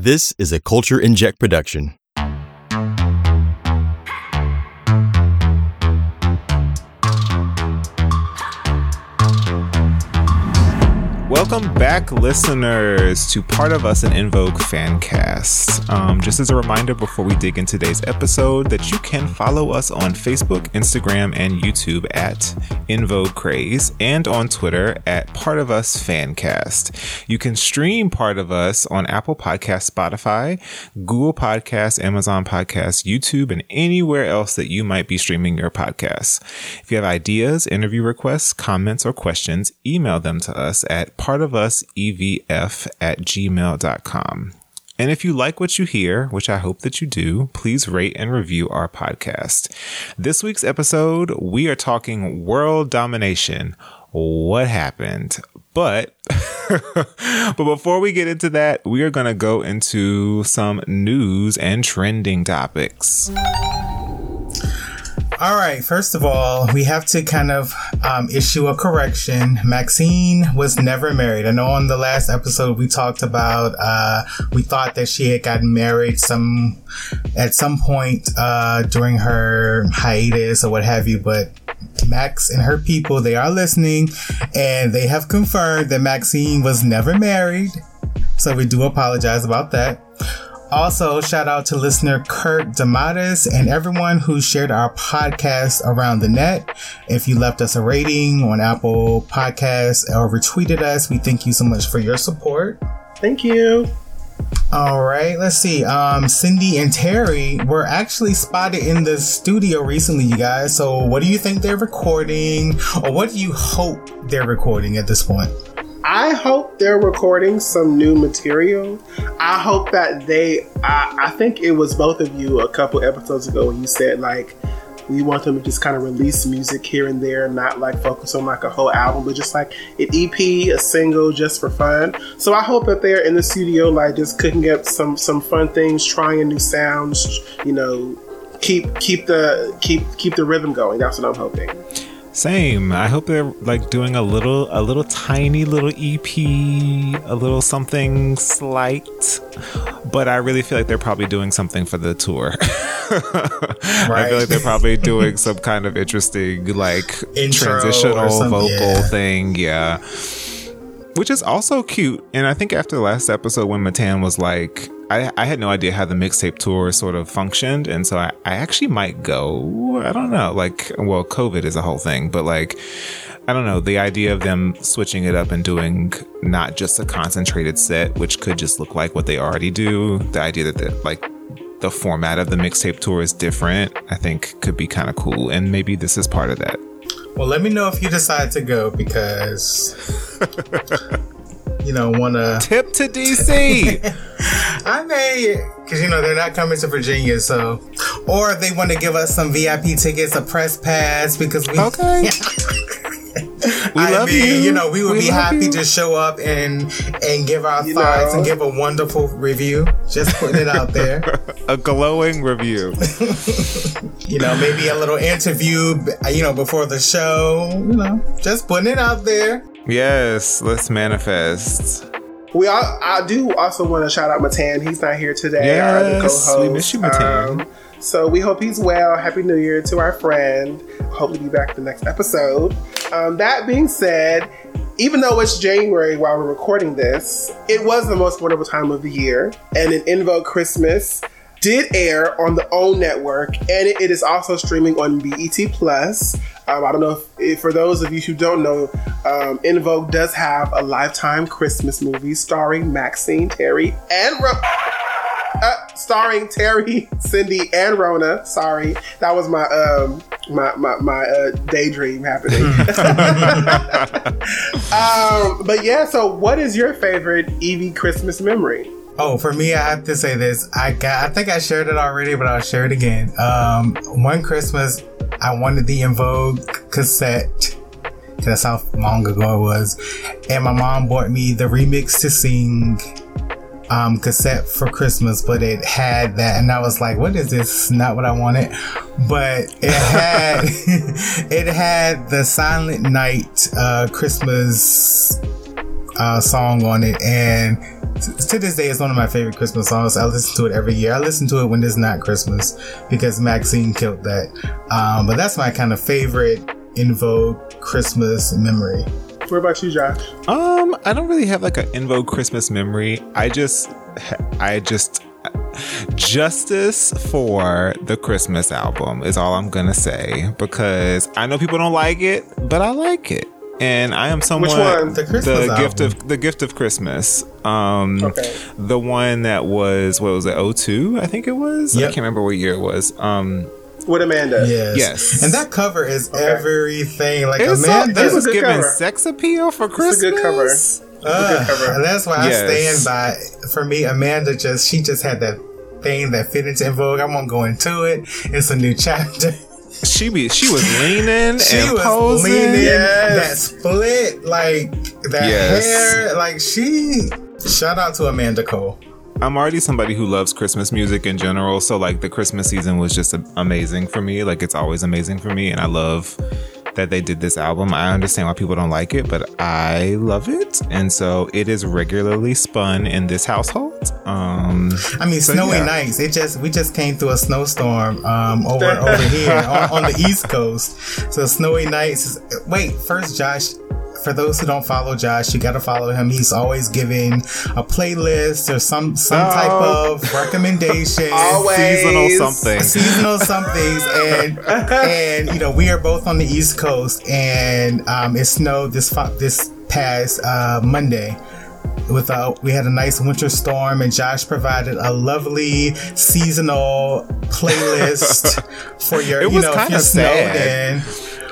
This is a Culture Inject production. Welcome back, listeners, to Part of Us and En Vogue Fancast. Um, just as a reminder before we dig into today's episode, that you can follow us on Facebook, Instagram, and YouTube at En Vogue Craze and on Twitter at Part of Us Fancast. You can stream Part of Us on Apple Podcasts, Spotify, Google Podcasts, Amazon Podcasts, YouTube, and anywhere else that you might be streaming your podcasts. If you have ideas, interview requests, comments, or questions, email them to us at partofusevf at gmail.com. And if you like what you hear, which I hope that you do, please rate and review our podcast. This week's episode, we are talking world domination. What happened? But but before we get into that, we are going to go into some news and trending topics. All right, first of all, we have to kind of um, issue a correction. Maxine was never married. I know on the last episode we talked about uh, we thought that she had gotten married some at some point uh, during her hiatus or what have you, but Max and her people they are listening and they have confirmed that Maxine was never married. So we do apologize about that. Also, shout out to listener Kurt Damatis and everyone who shared our podcast around the net. If you left us a rating on Apple Podcasts or retweeted us, we thank you so much for your support. Thank you. All right, let's see. Um, Cindy and Terry were actually spotted in the studio recently, you guys. So, what do you think they're recording, or what do you hope they're recording at this point? I hope they're recording some new material. I hope that they, I, I think it was both of you a couple episodes ago when you said, like, we want them to just kind of release music here and there, not like focus on like a whole album, but just like an EP, a single, just for fun. So I hope that they're in the studio, like just cooking up some some fun things, trying new sounds. You know, keep keep the keep keep the rhythm going. That's what I'm hoping. Same. I hope they're like doing a little, a little tiny little EP, a little something slight. But I really feel like they're probably doing something for the tour. right. I feel like they're probably doing some kind of interesting, like Intro transitional vocal yeah. thing. Yeah. Which is also cute. And I think after the last episode, when Matan was like, I, I had no idea how the mixtape tour sort of functioned. And so I, I actually might go. I don't know. Like, well, COVID is a whole thing, but like, I don't know. The idea of them switching it up and doing not just a concentrated set, which could just look like what they already do. The idea that the, like the format of the mixtape tour is different, I think could be kind of cool. And maybe this is part of that. Well, let me know if you decide to go because you know, want to tip to DC. I may, because you know they're not coming to Virginia, so or they want to give us some VIP tickets, a press pass, because we okay. we I love mean, you. You know, we would we be happy you. to show up and and give our you thoughts know. and give a wonderful review. Just putting it out there. a glowing review. you know, maybe a little interview. You know, before the show. You know, just putting it out there. Yes, let's manifest. We all, I do also want to shout out Matan. He's not here today. Yes, we miss you, Matan. Um, so we hope he's well. Happy New Year to our friend. Hope to be back the next episode. Um, that being said, even though it's January while we're recording this, it was the most wonderful time of the year, and an En Vogue Christmas did air on the OWN network, and it, is also streaming on BET Plus. Um, I don't know if, if, for those of you who don't know, um, does have a lifetime Christmas movie starring Maxine Terry and Ro- uh, starring Terry, Cindy, and Rhona. Sorry, that was my um, my my, my uh, daydream happening. um, but yeah, so what is your favorite Evie Christmas memory? Oh, for me, I have to say this. I got, I think I shared it already, but I'll share it again. Um, one Christmas, I wanted the En Vogue cassette. That's how long ago it was. And my mom bought me the remix to sing um, cassette for Christmas, but it had that, and I was like, "What is this? Not what I wanted." But it had it had the Silent Night uh, Christmas uh, song on it, and to this day, it's one of my favorite Christmas songs. I listen to it every year. I listen to it when it's not Christmas because Maxine killed that. Um, but that's my kind of favorite En Vogue Christmas memory. What about you, Josh? Um, I don't really have like an Vogue Christmas memory. I just, I just, justice for the Christmas album is all I'm gonna say because I know people don't like it, but I like it. And I am someone Which one? The Christmas the album. gift of the gift of Christmas. Um Okay. the one that was what was it, 02, I think it was? I can't remember what year it was. Um With Amanda. Yes. Yes. And that cover is everything. Like it's Amanda. it it's a was giving cover. sex appeal for Christmas. a good cover. Uh, cover. and that's why Yes. I stand by. For me, Amanda just she just had that thing that fit into Vogue. I won't go into it. It's a new chapter. She be she was leaning She and was posing. leaning Yes. that split, like that Yes. hair, like she. Shout out to Amanda Cole. I'm already somebody who loves Christmas music in general, so like the Christmas season was just amazing for me. Like it's always amazing for me, and I love that they did this album. I understand why people don't like it, but I love it, and so it is regularly spun in this household. Um, I mean, So, snowy yeah. nights. It just we just came through a snowstorm um, over over here on, on the East Coast. So snowy nights. Is, wait, first, Josh. For those who don't follow Josh, you got to follow him. He's always giving a playlist or some some type Oh. of recommendation. Always. seasonal something. seasonal somethings and and you know we are both on the east coast and um, it snowed this fu- this past uh, monday with a, we had a nice winter storm and josh provided a lovely seasonal playlist for your It you was know if kinda you're snowed sad. in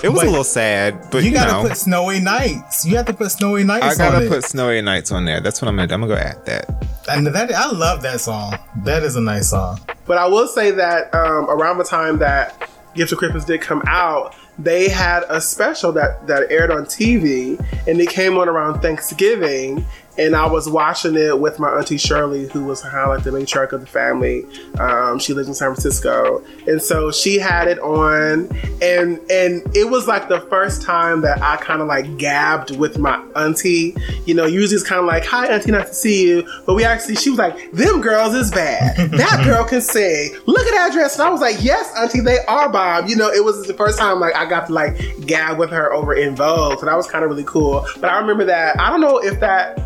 it was But a little sad, but you you, gotta know, put snowy nights you have to put snowy nights I gotta it. put Snowy Nights on there. That's what I'm gonna. I'm gonna go add that. and that i love that song that is a nice song But I will say that um, around the time that Gifts of Christmas did come out, they had a special that, that aired on TV, and it came on around Thanksgiving. And I was watching it with my auntie Shirley, who was kind of like the matriarch of the family. Um, she lives in San Francisco, and so she had it on, and and it was like the first time that I kind of like gabbed with my auntie. You know, usually it's kind of like, "Hi, auntie, nice to see you," but we actually, she was like, "Them girls is bad. That girl can sing. Look at that dress." And I was like, "Yes, auntie, they are bomb." You know, it was the first time like I got to like gab with her over En Vogue, so that was kind of really cool. But I remember that. I don't know if that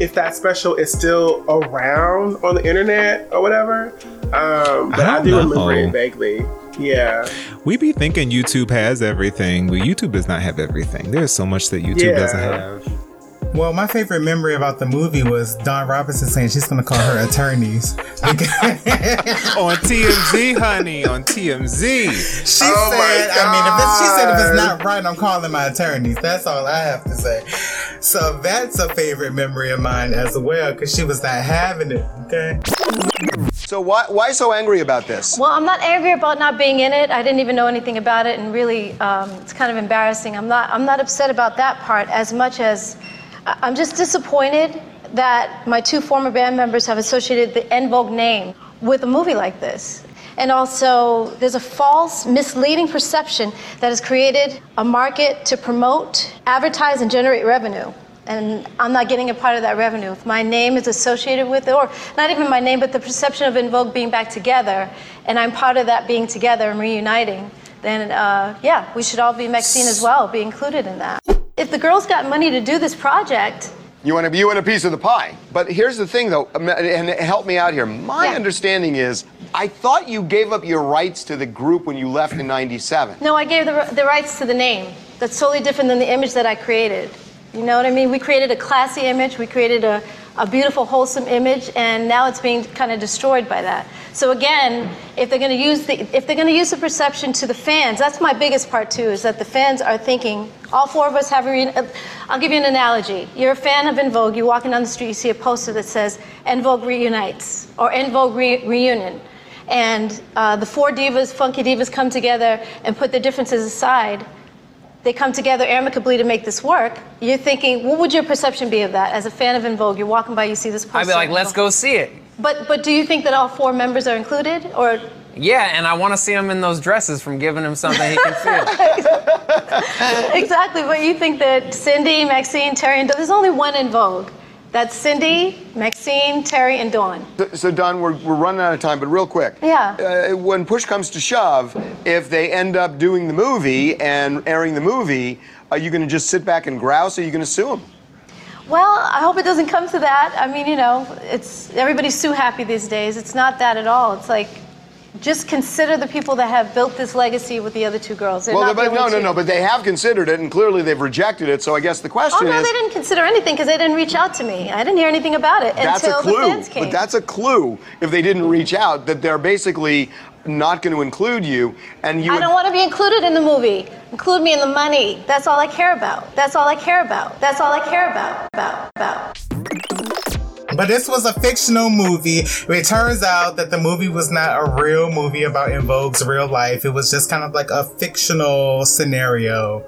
if that special is still around on the internet or whatever. Um, but I I, do know. remember it vaguely. Yeah. We be thinking YouTube has everything, but YouTube does not have everything. There's so much that YouTube Yeah. doesn't have. Well, my favorite memory about the movie was Dawn Robinson saying she's going to call her attorneys. on TMZ, honey, on TMZ. She Oh said, I mean, if it's, she said if it's not right, I'm calling my attorneys. That's all I have to say. So that's a favorite memory of mine as well, because she was not having it. Okay. So why why so angry about this? Well, I'm not angry about not being in it. I didn't even know anything about it, and really, um, it's kind of embarrassing. I'm not. I'm not upset about that part as much as I- I'm just disappointed that my two former band members have associated the En Vogue name with a movie like this. And also, there's a false, misleading perception that has created a market to promote, advertise, and generate revenue. And I'm not getting a part of that revenue. If my name is associated with it, or not even my name, but the perception of En Vogue being back together, and I'm part of that being together and reuniting, then uh, yeah, we should all be Maxine as well, be included in that. If the girls got money to do this project, You want to you want a piece of the pie. But here's the thing, though, um, and help me out here. My Yeah. understanding is, I thought you gave up your rights to the group when you left in '97. No, I gave the, the rights to the name. That's totally different than the image that I created. You know what I mean? We created a classy image, we created a, a beautiful, wholesome image, and now it's being kind of destroyed by that. So again, if they're going to use the if they're going to use the perception to the fans, that's my biggest part too. Is that the fans are thinking. All four of us have a. I'll give you an analogy. You're a fan of En Vogue. You're walking down the street, you see a poster that says En Vogue reunites or En Vogue re- reunion and uh, the four divas, funky divas, come together and put their differences aside. They come together amicably to make this work. You're thinking, what would your perception be of that? As a fan of En Vogue, you're walking by, you see this poster. I'd be like, let's go see it. But but do you think that all four members are included, or Yeah, and I want to see him in those dresses from giving him something he can feel. exactly? But you think that Cindy, Maxine, Terry, and there's only one En Vogue, That's Cindy, Maxine, Terry, and Dawn. So, so Dawn, we're, we're running out of time, but real quick. Yeah. Uh, when push comes to shove, if they end up doing the movie and airing the movie, are you going to just sit back and grouse? Or are you going to sue them? Well, I hope it doesn't come to that. I mean, you know, it's everybody's too happy these days. It's not that at all. It's like just consider the people that have built this legacy with the other two girls. They're well, not but no, no, two. no. But they have considered it, and clearly they've rejected it. So I guess the question oh, no, is. they didn't consider anything because they didn't reach out to me. I didn't hear anything about it That's until a clue. the fans came. But that's a clue if they didn't reach out that they're basically not going to include you, and you. I don't want to be included in the movie. Include me in the money. That's all I care about. That's all I care about. That's all I care about. About. About. But this was a fictional movie. It turns out that the movie was not a real movie about En Vogue's real life. It was just kind of like a fictional scenario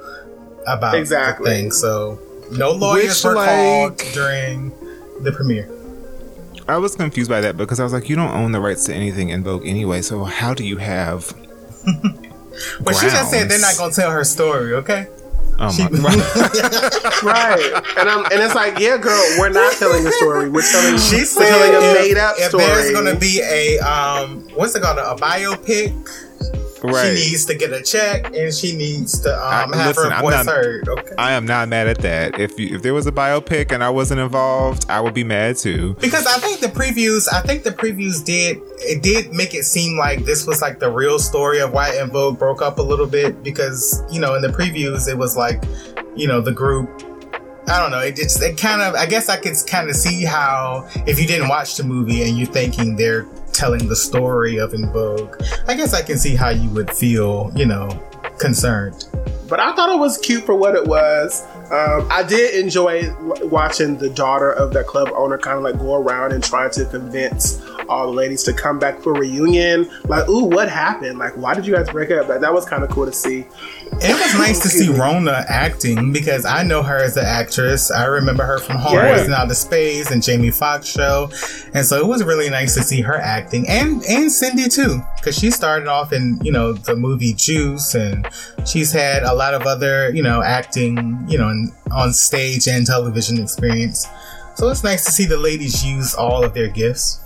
about Exactly. the thing. So no lawyers Which, were like- called during the premiere. I was confused by that because I was like, you don't own the rights to anything En Vogue anyway, so how do you have. But she just said they're not going to tell her story, okay? Oh She- my, right. And I'm, and it's like, yeah, girl, we're not telling a story. We're telling She we're said telling a made up if story. there's going to be a um, what's it called, a biopic, right. she needs to get a check and she needs to um, I- have listen, her voice not- heard. Okay. I am not mad at that. If you, if there was a biopic and I wasn't involved, I would be mad too. Because I think the previews, I think the previews did it did make it seem like this was like the real story of why En Vogue broke up a little bit. Because you know in the previews it was like, you know, the group. I don't know. It just it kind of. I guess I could kind of see how if you didn't watch the movie and you're thinking they're telling the story of En Vogue, I guess I can see how you would feel, you know, concerned. but I thought it was cute for what it was. Um, I did enjoy watching the daughter of that club owner kind of like go around and try to convince all the ladies to come back for reunion. Like, ooh, what happened? Like, why did you guys break up? Like, that was kind of cool to see. It was nice to see Rhona acting because I know her as an actress. I remember her from Horrors Yeah. and Outer Space and Jamie Foxx show, and so it was really nice to see her acting and and Cindy too because she started off in you know the movie Juice and she's had a lot of other you know acting you know on stage and television experience. So it's nice to see the ladies use all of their gifts.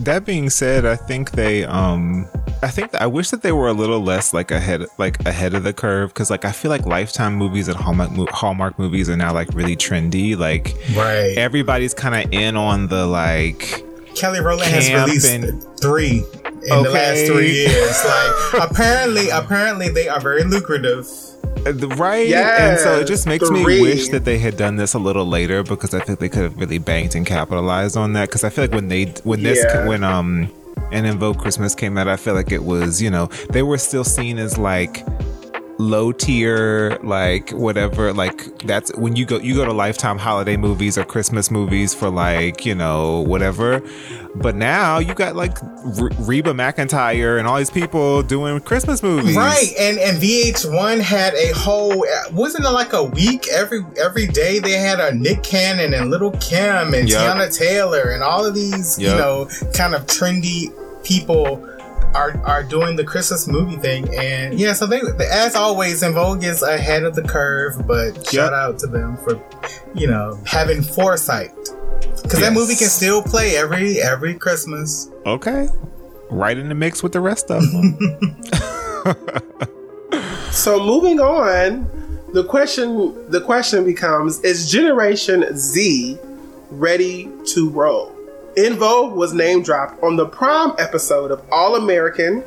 That being said, I think they um I think that I wish that they were a little less like ahead like ahead of the curve because like I feel like Lifetime movies and Hallmark Hallmark movies are now like really trendy. Like Right. everybody's kind of in on the like Kelly Rowland has released and- three in the last Okay. three years. Like apparently, apparently they are very lucrative. uh, right, and so it just makes me wish that they had done this a little later because I think they could have really banked and capitalized on that. Because I feel like when they when this Yeah. when um and En Vogue Christmas came out, I feel like it was you know they were still seen as like low tier like whatever like that's when you go you go to lifetime holiday movies or christmas movies for like you know whatever. But now you got like R- reba mcentire and all these people doing christmas movies. Right, and and VH1 had a whole wasn't it like a week every every day they had a Nick Cannon and Little Kim and Yep. Teyana Taylor and all of these you know kind of trendy people are are doing the Christmas movie thing and yeah so they as always En Vogue is ahead of the curve but shout out to them for you know having foresight. Because that movie can still play every every Christmas. okay. Right in the mix with the rest of them. So moving on, the question the question becomes: Is Generation Z ready to roll? En Vogue was name dropped on the prom episode of All American,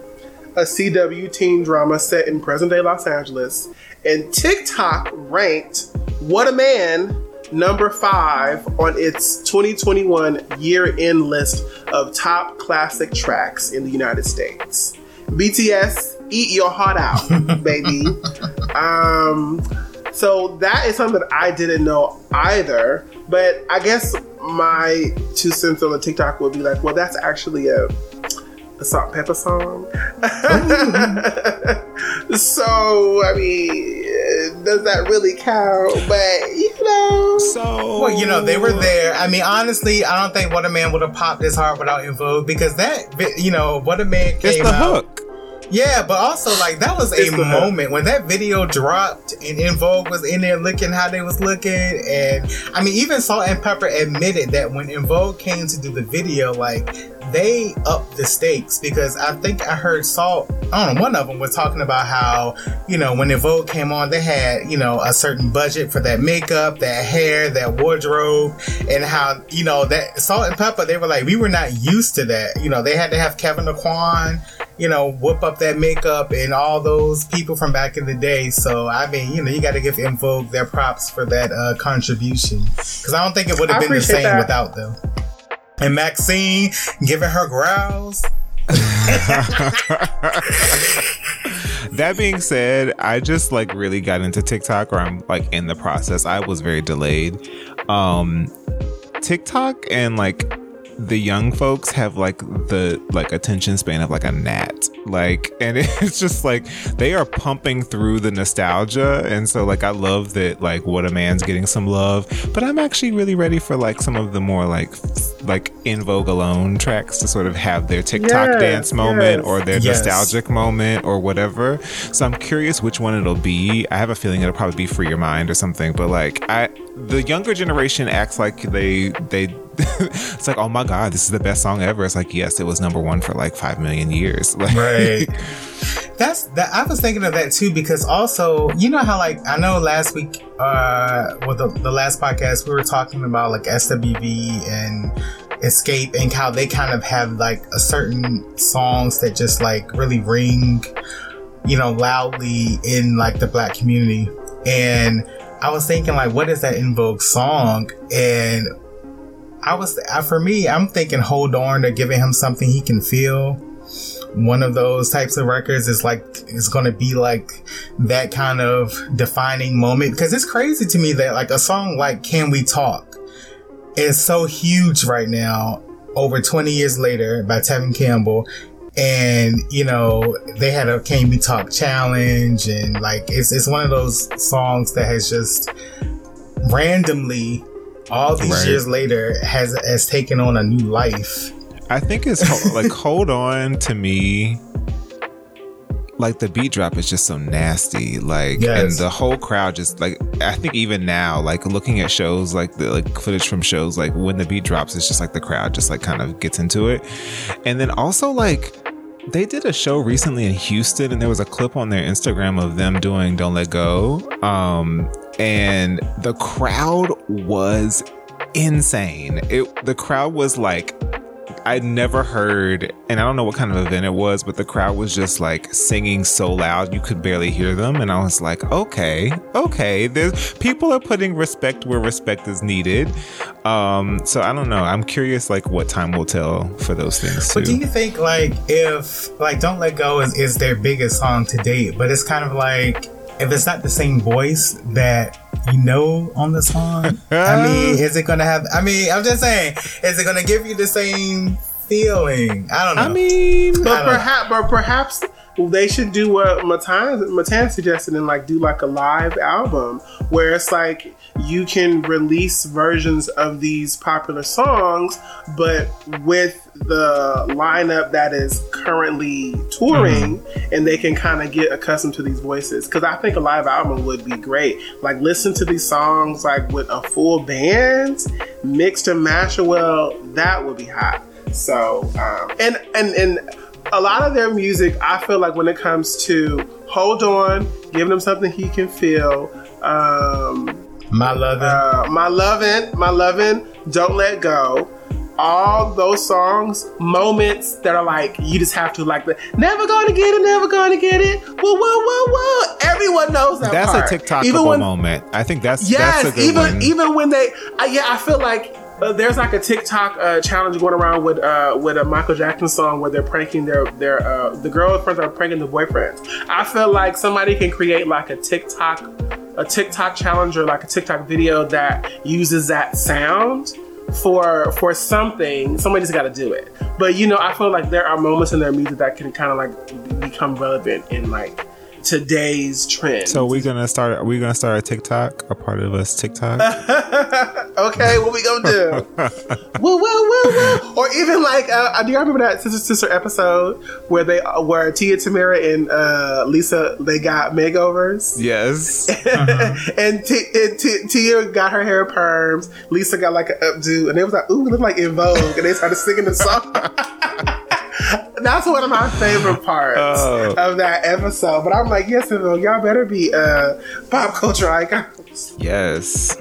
a CW teen drama set in present day Los Angeles, and TikTok ranked "What a Man" number five on its 2021 year-end list of top classic tracks in the United States. BTS, eat your heart out, baby. um, so that is something that I didn't know either. But I guess my two cents on the TikTok would be like, well, that's actually a a Salt-N-Pepa song. Oh. so I mean, does that really count? But you know, so Well, you know, they were there. I mean, honestly, I don't think What a Man would have popped this hard without En Vogue because that, you know, What a Man came it's the out. hook Yeah, but also like that was a moment when that video dropped and En Vogue was in there looking how they was looking, and I mean even Salt-N-Pepa admitted that when En Vogue came to do the video, like they upped the stakes because I think I heard Salt. I don't know. One of them was talking about how you know when En Vogue came on, they had you know a certain budget for that makeup, that hair, that wardrobe, and how you know that Salt-N-Pepa they were like we were not used to that. You know they had to have Kevyn Aucoin you know, whip up that makeup and all those people from back in the day. So, I mean, you know, you got to give En Vogue their props for that uh, contribution. Because I don't think it would have been the same that. without them. And Maxine giving her growls. That being said, I just like really got into TikTok or I'm like in the process. I was very delayed. Um TikTok and like the young folks have like the like attention span of like a gnat. Like and it's just like they are pumping through the nostalgia and so like I love that like what a man's getting some love, but I'm actually really ready for like some of the more like like en vogue alone tracks to sort of have their TikTok Yes, dance moment yes. or their Yes. nostalgic moment or whatever. So I'm curious which one it'll be. I have a feeling it'll probably be Free Your Mind or something. But like I, the younger generation acts like they they. it's like oh my god, this is the best song ever. It's like yes, it was number one for like five million years. Like, Right. That's that. I was thinking of that too because also, you know how like I know last week, uh, well the, the last podcast we were talking about like SWV and Xscape and how they kind of have like a certain songs that just like really ring, you know, loudly in like the black community. And I was thinking like, what is that en vogue song? And I was for me, I'm thinking hold on to giving him something he can feel. One of those types of records is like is going to be like that kind of defining moment. Because it's crazy to me that like a song like Can We Talk is so huge right now over 20 years later by Tevin Campbell. And you know they had a Can We Talk challenge and like it's it's one of those songs that has just randomly all these Right. years later has has taken on a new life I think it's like hold on to me. Like the beat drop is just so nasty, like, Yes. and the whole crowd just like. I think even now, like looking at shows, like the like footage from shows, like when the beat drops, it's just like the crowd just like kind of gets into it, and then also like they did a show recently in Houston, and there was a clip on their Instagram of them doing "Don't Let Go," um, and the crowd was insane. It the crowd was like I'd never heard, and I don't know what kind of event it was, but the crowd was just like singing so loud you could barely hear them. And I was like, okay, okay, there's people are putting respect where respect is needed. Um, so I don't know. I'm curious, like, what time will tell for those things too. But do you think like if like Don't Let Go is, is their biggest song to date, but it's kind of like if it's not the same voice that you know on the song, I mean, is it gonna have I mean, I'm just saying, is it gonna give you the same feeling? I don't know. I mean, But don't know. perhaps, but perhaps they should do what Matan, Matan suggested and like do like a live album where it's like you can release versions of these popular songs, but with the lineup that is currently touring, and they can kind of get accustomed to these voices. Because I think a live album would be great. Like listen to these songs like with a full band, mixed and master well. That would be hot. So um, and and and a lot of their music, I feel like when it comes to hold on, giving him something he can feel. Um, My loving. uh, my lovin', my lovin', don't let go. All those songs, moments that are like you just have to like the never gonna get it, never gonna get it. Whoa, whoa, whoa, whoa! Everyone knows that. that's part. a when- moment. I think that's Yes, that's a good even one. even when they, uh, yeah, I feel like uh, there's like a TikTok uh, challenge going around with uh, with a Michael Jackson song where they're pranking their their uh, the girlfriends are pranking the boyfriends. I feel like somebody can create like a TikTok a TikTok challenge or like a TikTok video that uses that sound for for something. Somebody's got to do it. But you know, I feel like there are moments in their music that can kind of like become relevant in like today's trend. so we're gonna start. Are we gonna start a TikTok? A part of us TikTok? Okay, what we gonna do? woo, woo, woo, woo. Or even like, uh, do you remember that sister sister episode where they where Tia Tamera and uh, Lisa they got makeovers? Yes. and, T- and T- Tia got her hair perms. Lisa got like an updo, and they was like, "Ooh, look like En Vogue," and they started singing the song. That's one of my favorite parts Oh. of that episode. But I'm like, yes, y'all better be uh, pop culture icons. Yes.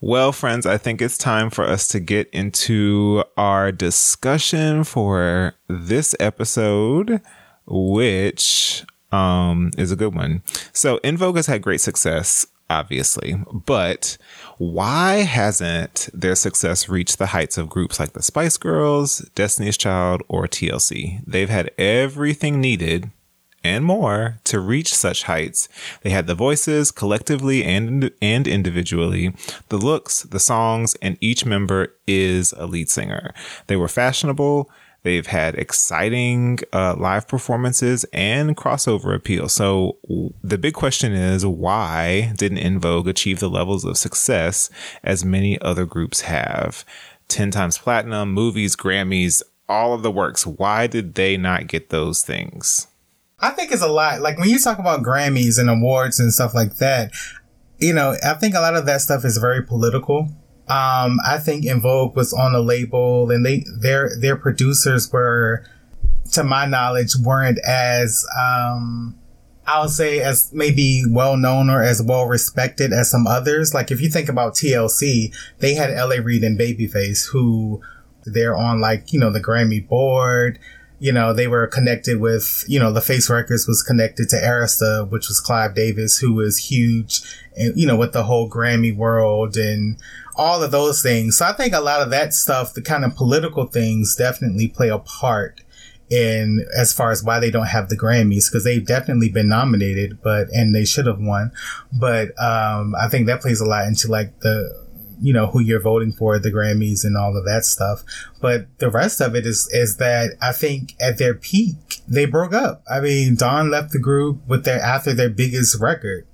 Well, friends, I think it's time for us to get into our discussion for this episode, which um, is a good one. So, En Vogue has had great success, obviously, but why hasn't their success reached the heights of groups like the Spice Girls, Destiny's Child, or TLC? They've had everything needed and more to reach such heights. They had the voices collectively and and individually, the looks, the songs, and each member is a lead singer. They were fashionable. They've had exciting uh, live performances and crossover appeal. So the big question is why didn't En Vogue achieve the levels of success as many other groups have? 10 times platinum, movies, Grammys, all of the works. Why did they not get those things? I think it's a lot. Like when you talk about Grammys and awards and stuff like that, you know, I think a lot of that stuff is very political. Um, I think En Vogue was on a label and they, their, their producers were, to my knowledge, weren't as, um, I'll say as maybe well known or as well respected as some others. Like if you think about TLC, they had LA Reid and Babyface who they're on like, you know, the Grammy board you know, they were connected with, you know, the Face Records was connected to Arista, which was Clive Davis, who was huge, and, you know, with the whole Grammy world and all of those things. So I think a lot of that stuff, the kind of political things definitely play a part in as far as why they don't have the Grammys, because they've definitely been nominated, but, and they should have won. But, um, I think that plays a lot into like the, you know, who you're voting for, the Grammys and all of that stuff. But the rest of it is, is that I think at their peak, they broke up. I mean, Dawn left the group with their, after their biggest record.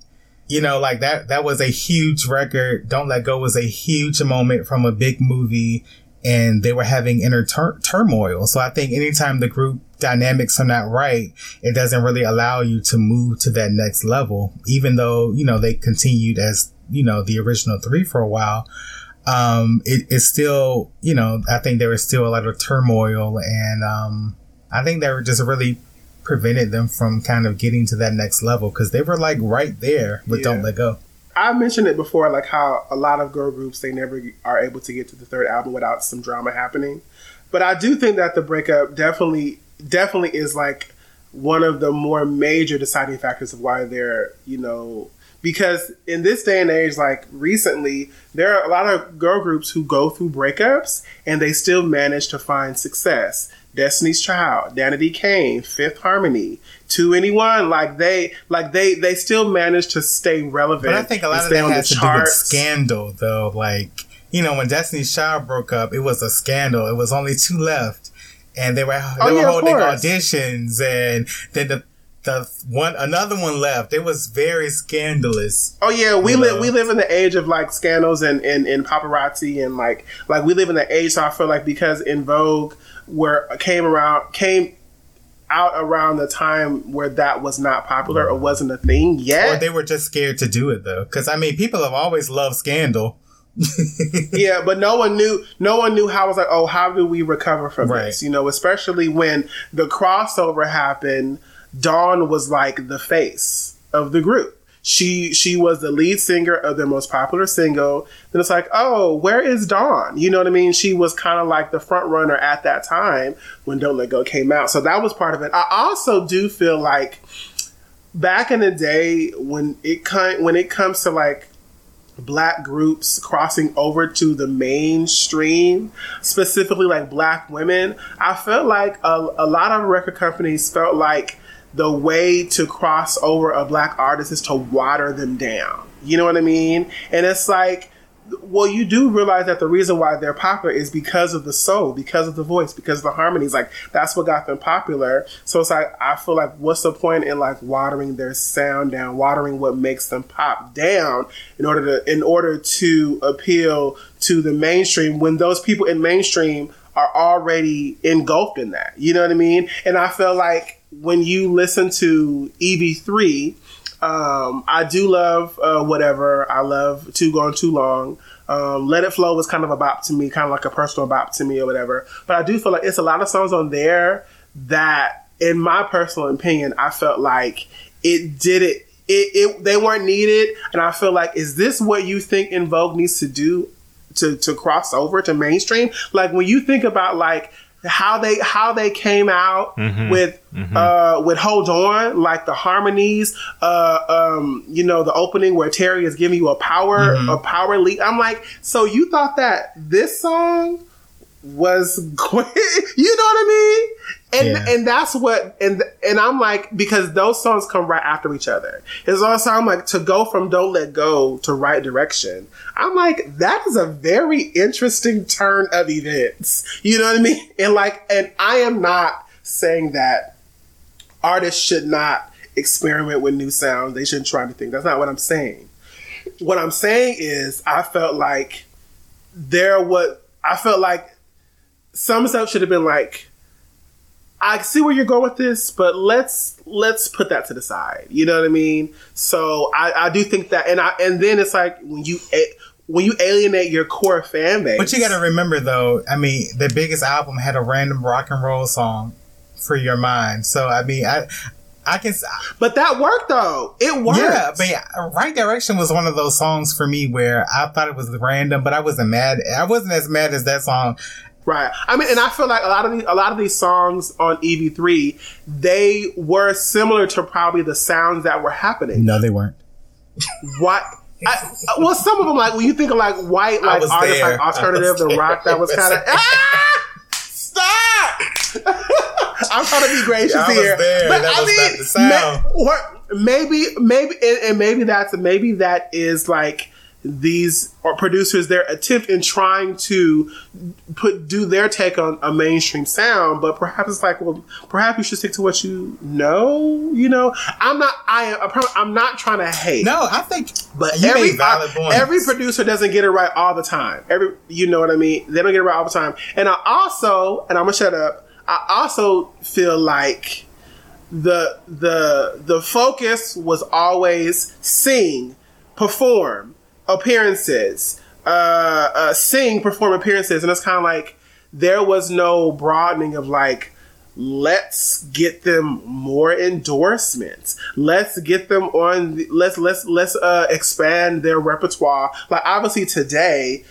You know, like that, that was a huge record. Don't Let Go was a huge moment from a big movie and they were having inner tur- turmoil. So I think anytime the group dynamics are not right, it doesn't really allow you to move to that next level, even though, you know, they continued as you know, the original three for a while, um, it, it's still, you know, I think there was still a lot of turmoil and, um, I think they were just really prevented them from kind of getting to that next level because they were like right there but Yeah. Don't Let Go. I mentioned it before, like how a lot of girl groups they never are able to get to the third album without some drama happening. But I do think that the breakup definitely, definitely is like one of the more major deciding factors of why they're, you know, because in this day and age, like recently, there are a lot of girl groups who go through breakups and they still manage to find success. Destiny's Child, Danity Kane, Fifth Harmony, 2NE1, like they, like they, they still manage to stay relevant. But I think a lot of that has the to do with scandal though. Like, you know, when Destiny's Child broke up, it was a scandal. It was only two left. And they were, they Oh, were yeah, holding auditions and then the, the one, another one left. It was very scandalous. Oh yeah, we live we live in the age of like scandals and, and, and paparazzi and like like we live in the age so I feel like because En Vogue where came around came out around the time where that was not popular or wasn't a thing yet. Or they were just scared to do it though. Cause I mean, people have always loved scandal. yeah, but no one knew no one knew how it was like, oh, how do we recover from Right. this? You know, especially when the crossover happened, Dawn was like the face of the group. She she was the lead singer of their most popular single. Then it's like, oh, where is Dawn? You know what I mean? She was kind of like the front runner at that time when Don't Let Go came out. So that was part of it. I also do feel like back in the day when it when it comes to like black groups crossing over to the mainstream, specifically like black women, I felt like a, a lot of record companies felt like the way to cross over a black artist is to water them down. You know what I mean? And it's like well, you do realize that the reason why they're popular is because of the soul, because of the voice, because of the harmonies. Like that's what got them popular. So it's like I feel like what's the point in like watering their sound down, watering what makes them pop down in order to in order to appeal to the mainstream when those people in mainstream are already engulfed in that. You know what I mean? And I feel like when you listen to EV3, um, I do love uh, whatever. I love Too Gone Too Long. Um, Let It Flow was kind of a bop to me, kind of like a personal bop to me or whatever. But I do feel like it's a lot of songs on there that, in my personal opinion, I felt like it did it. It, it they weren't needed, and I feel like, is this what you think En Vogue needs to do to to cross over to mainstream? Like when you think about like how they how they came out Mm-hmm. with uh with hold on like the harmonies uh um you know the opening where terry is giving you a power Mm-hmm. a power lead i'm like so you thought that this song was going you know what i mean? And Yeah. and that's what and and i'm like because those songs come right after each other. It's also i'm like to go from don't let go to right direction. I'm like that is a very interesting turn of events. You know what i mean? And like and i am not saying that artists should not experiment with new sounds. They shouldn't try anything. That's not what i'm saying. What i'm saying is i felt like there what i felt like some stuff should have been like I see where you're going with this, but let's let's put that to the side. You know what I mean? So I, I do think that, and I and then it's like when you eh, when you alienate your core fan base. But you got to remember, though. I mean, the biggest album had a random rock and roll song for your mind. So I mean, I I can. But that worked though. It worked. Yeah, but yeah, Right Direction was one of those songs for me where I thought it was random, but I wasn't mad. I wasn't as mad as that song. Right. I mean, and I feel like a lot of these, a lot of these songs on EV3, they were similar to probably the sounds that were happening. No, they weren't. What? I, well, some of them, like when you think of like white, like was artists, there. like alternative, the rock, that was there. kind of ah, stop. I'm trying to be gracious I was here, there. but That I was mean, not the sound. ma- what- maybe, maybe, and, and maybe that's maybe that is like these or producers their attempt in trying to put do their take on a mainstream sound but perhaps it's like well perhaps you should stick to what you know you know i'm not i am i'm not trying to hate No, I think but you every uh, points. every producer doesn't get it right all the time. Every you know what I mean? They don't get it right all the time. And I also, and I'm gonna shut up. I also feel like the the the focus was always sing, perform, appearances, uh, uh sing, perform appearances, and it's kind of like there was no broadening of like let's get them more endorsements. Let's get them on let's let's let's uh expand their repertoire. Like obviously today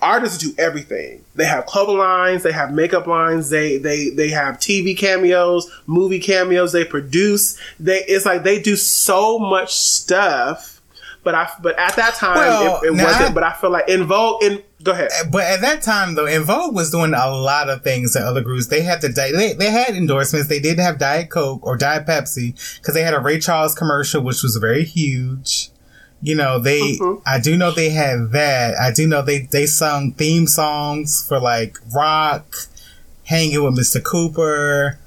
artists do everything. They have clothing lines they have makeup lines they they they have tv cameos movie cameos they produce they it's like they do so much stuff but i but at that time Well, it, it wasn't I- but i feel like en vogue in go ahead But at that time, though, En Vogue was doing a lot of things that other groups. They had the di- they, they had endorsements. They did have Diet Coke or Diet Pepsi because they had a Ray Charles commercial, which was very huge. You know, they Mm-hmm. I do know they had that. I do know they they sung theme songs for like rock, hanging with Mr. Cooper.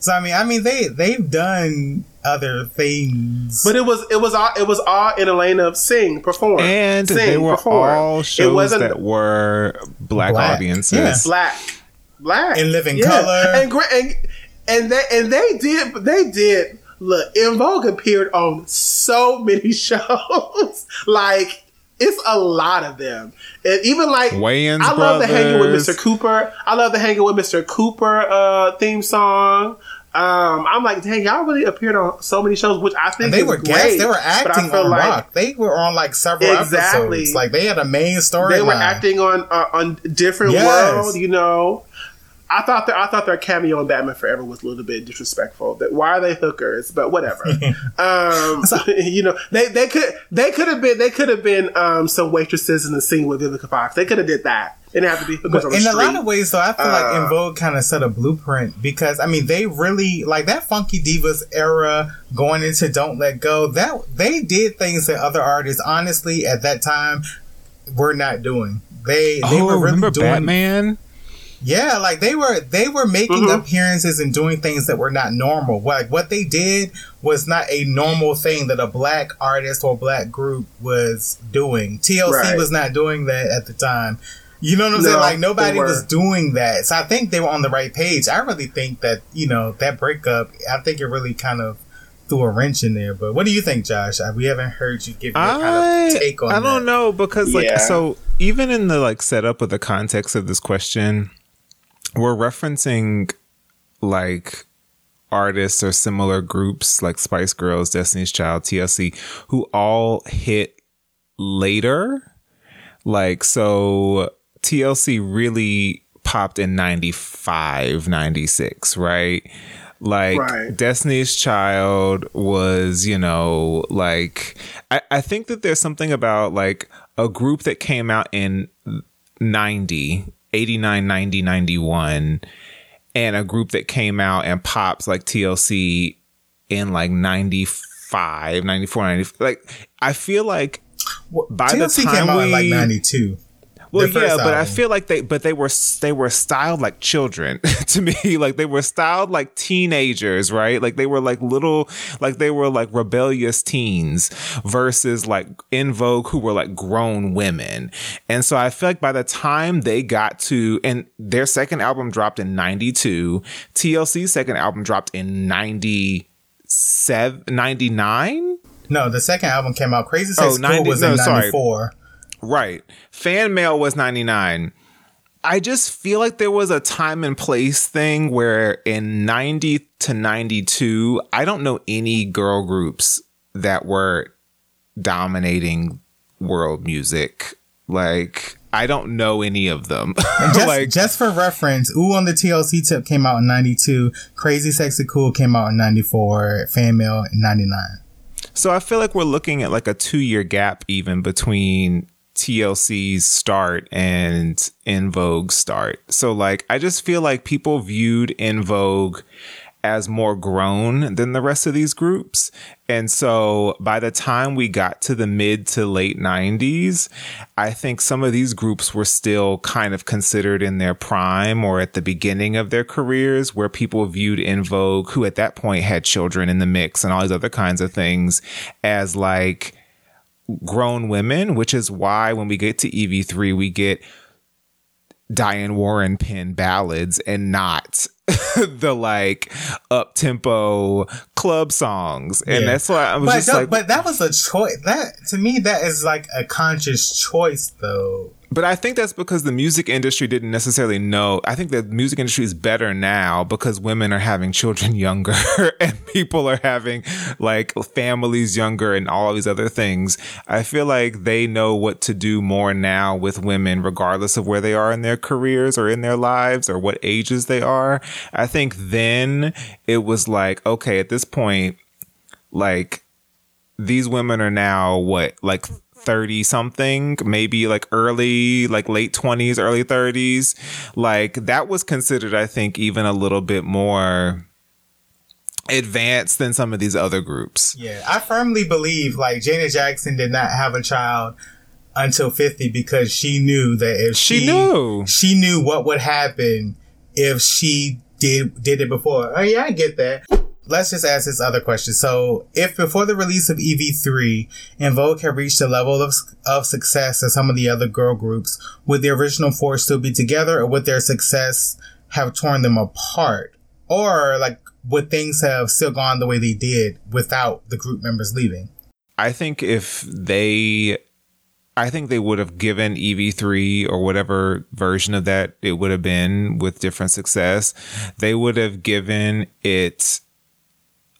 So I mean, I mean they they've done other things. But it was it was all it was all in a lane of sing, perform, And sing, they were perform. all it shows wasn't that were black, Black. audiences. Yeah. black, black In Living Color. and gra- and and they and they did they did look. En Vogue appeared on so many shows, like. It's a lot of them, and even like Wayans I love the hanging with Mr. Cooper. I love the hanging with Mr. Cooper uh, theme song. Um, I'm like, dang, y'all really appeared on so many shows, which I think And they were great, guests. They were acting on like- Rock. They were on like several Exactly. episodes. Like they had a main story. they were acting on uh, on different Yes. world. You know, I thought their I thought their cameo in Batman Forever was a little bit disrespectful. That why are they hookers? But whatever. um, you know, they they could they could have been they could have been um, some waitresses in the scene with Vivica Fox. They could have did that. They didn't have to be hookers But on the in a lot of ways, though, I feel like Uh, En Vogue kind of set a blueprint because I mean they really like that Funky Divas era going into Don't Let Go. That they did things that other artists, honestly, at that time, were not doing. They they oh, were really remember doing Batman? Yeah, like they were they were making Mhm. appearances and doing things that were not normal. Like what they did was not a normal thing that a black artist or black group was doing. TLC Right. was not doing that at the time. You know what I'm saying? Like nobody was doing that. So I think they were on the right page. I really think that, you know, that breakup, I think it really kind of threw a wrench in there. But what do you think, Josh? Uh, We haven't heard you give your kind I of take on I don't that. know because like Yeah. so even in the like setup of the context of this question, we're referencing like artists or similar groups like Spice Girls, Destiny's Child, TLC, who all hit later. Like so TLC really popped in 95, 96, right? Like Right. Destiny's Child was, you know, like I, I think that there's something about like a group that came out in 90, 89, 90, 91 and a group that came out and pops like TLC in like 95, 94, 90. Like I feel like Well, by the TLC time came out in like we- 92. Well, yeah, first but I feel like they, but they were, they were styled like children to me. Like they were styled like teenagers, right? Like they were like little, like they were like rebellious teens versus like En Vogue who were like grown women. And so I feel like by the time they got to, and their second album dropped in 92, TLC's second album dropped in 97, 99. No, the second album came out. Crazy Sex Oh, Cool was no, in sorry. 94. Right. Fan mail was 99. I just feel like there was a time and place thing where in 90 to 92, I don't know any girl groups that were dominating world music. Like, I don't know any of them. Just, like, just for reference, Ooh on the TLC tip came out in 92. Crazy Sexy Cool came out in 94. Fan Mail in 99. So I feel like we're looking at like a two year gap even between TLC's start and En Vogue start. So like I just feel like people viewed En Vogue as more grown than the rest of these groups. And so by the time we got to the mid to late 90s, I think some of these groups were still kind of considered in their prime or at the beginning of their careers where people viewed En Vogue, who at that point had children in the mix and all these other kinds of things, as like grown women, which is why when we get to EV3, we get Diane Warren pen ballads and not the like up tempo club songs. And Yeah. that's why I was But, just that, like, but that was a choice. That to me, that is like a conscious choice, though. But I think that's because the music industry didn't necessarily know. I think the music industry is better now because women are having children younger and people are having like families younger and all these other things. I feel like they know what to do more now with women, regardless of where they are in their careers or in their lives or what ages they are. I think then it was like, okay, at this point, like these women are now what like 30 something maybe like early like late 20s early 30s like that was considered i think even a little bit more advanced than some of these other groups Yeah, I firmly believe like Janet Jackson did not have a child until 50 because she knew that if She she, knew. she knew what would happen if she did did it before. Oh yeah, I get that. Let's just ask this other question. So, if before the release of EV3, En Vogue had reached a level of, of success as some of the other girl groups, would the original four still be together or would their success have torn them apart? Or, like, would things have still gone the way they did without the group members leaving? i think if they I think they would have given EV3 or whatever version of that it would have been with different success. They would have given it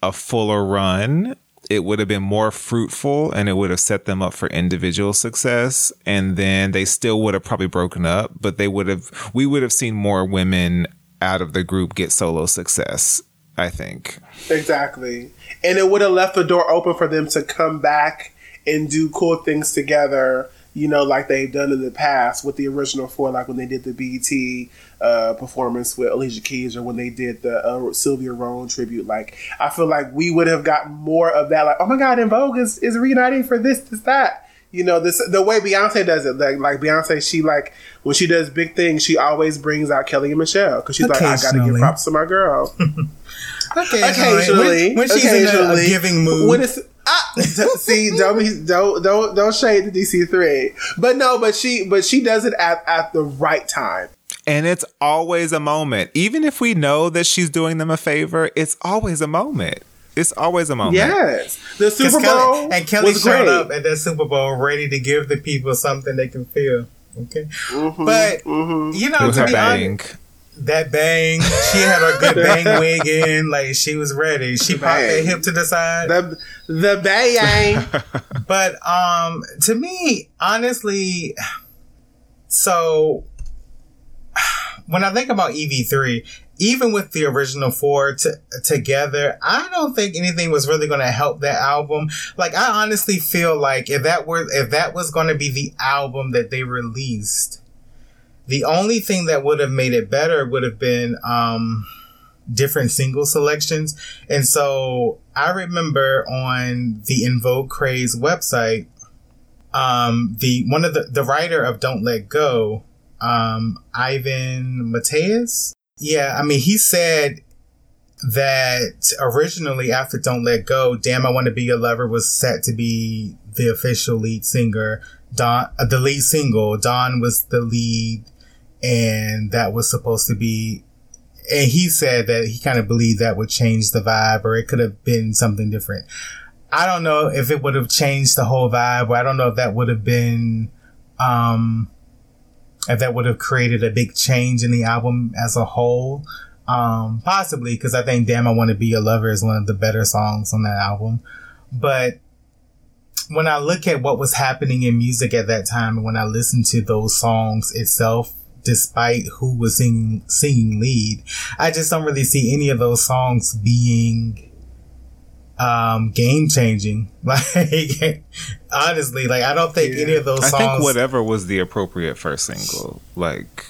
a fuller run. It would have been more fruitful and it would have set them up for individual success. And then they still would have probably broken up, but they would have, we would have seen more women out of the group get solo success, I think. Exactly. And it would have left the door open for them to come back and do cool things together, you know, like they've done in the past with the original four, like when they did the BT uh, performance with Alicia Keys or when they did the uh, Sylvia Rhone tribute. Like, I feel like we would have gotten more of that, like, oh my God, En Vogue is, is reuniting for this, this, that. you know this the way Beyonce does it. Like like Beyonce, she like when she does big things, she always brings out Kelly and Michelle because she's like, I got to give props to my girl. Occasionally, occasionally, when, when she's in a, a giving mood. When it's ah, d- see, don't be, don't don't don't shade the DC three, but no, but she but she does it at at the right time. And it's always a moment. Even if we know that she's doing them a favor, it's always a moment. It's always a moment. Yes, the 'Cause Super Kelly- Bowl and Kelly was showed great. up at that Super Bowl ready to give the people something they can feel. Okay, but you know, It to her be bang. honest, that bang, she had her good bang wig in, like she was ready. She popped that hip to the side. The the bang. But um to me, honestly, so when I think about EV3, even with the original four t- together, I don't think anything was really going to help that album. Like, I honestly feel like if that were, if that was going to be the album that they released, the only thing that would have made it better would have been, um, different single selections. And so I remember on the En Vogue Craze website, um, the, one of the, the writer of Don't Let Go, um, Ivan Matias. Yeah, I mean, he said that originally after Dawn't Let Go, Damn I Want to Be Your Lover was set to be the official lead singer. Don, uh, the lead single, Don was the lead and that was supposed to be, and he said that he kind of believed that would change the vibe or it could have been something different. I don't know if it would have changed the whole vibe or I don't know if that would have been, um, if that would have created a big change in the album as a whole. Um, possibly because I think Damn I Want to Be Your Lover is one of the better songs on that album. But when I look at what was happening in music at that time and when I listen to those songs itself, despite who was singing, singing lead, I just don't really see any of those songs being um game changing like honestly like i don't think any of those I songs think whatever was the appropriate first single. Like,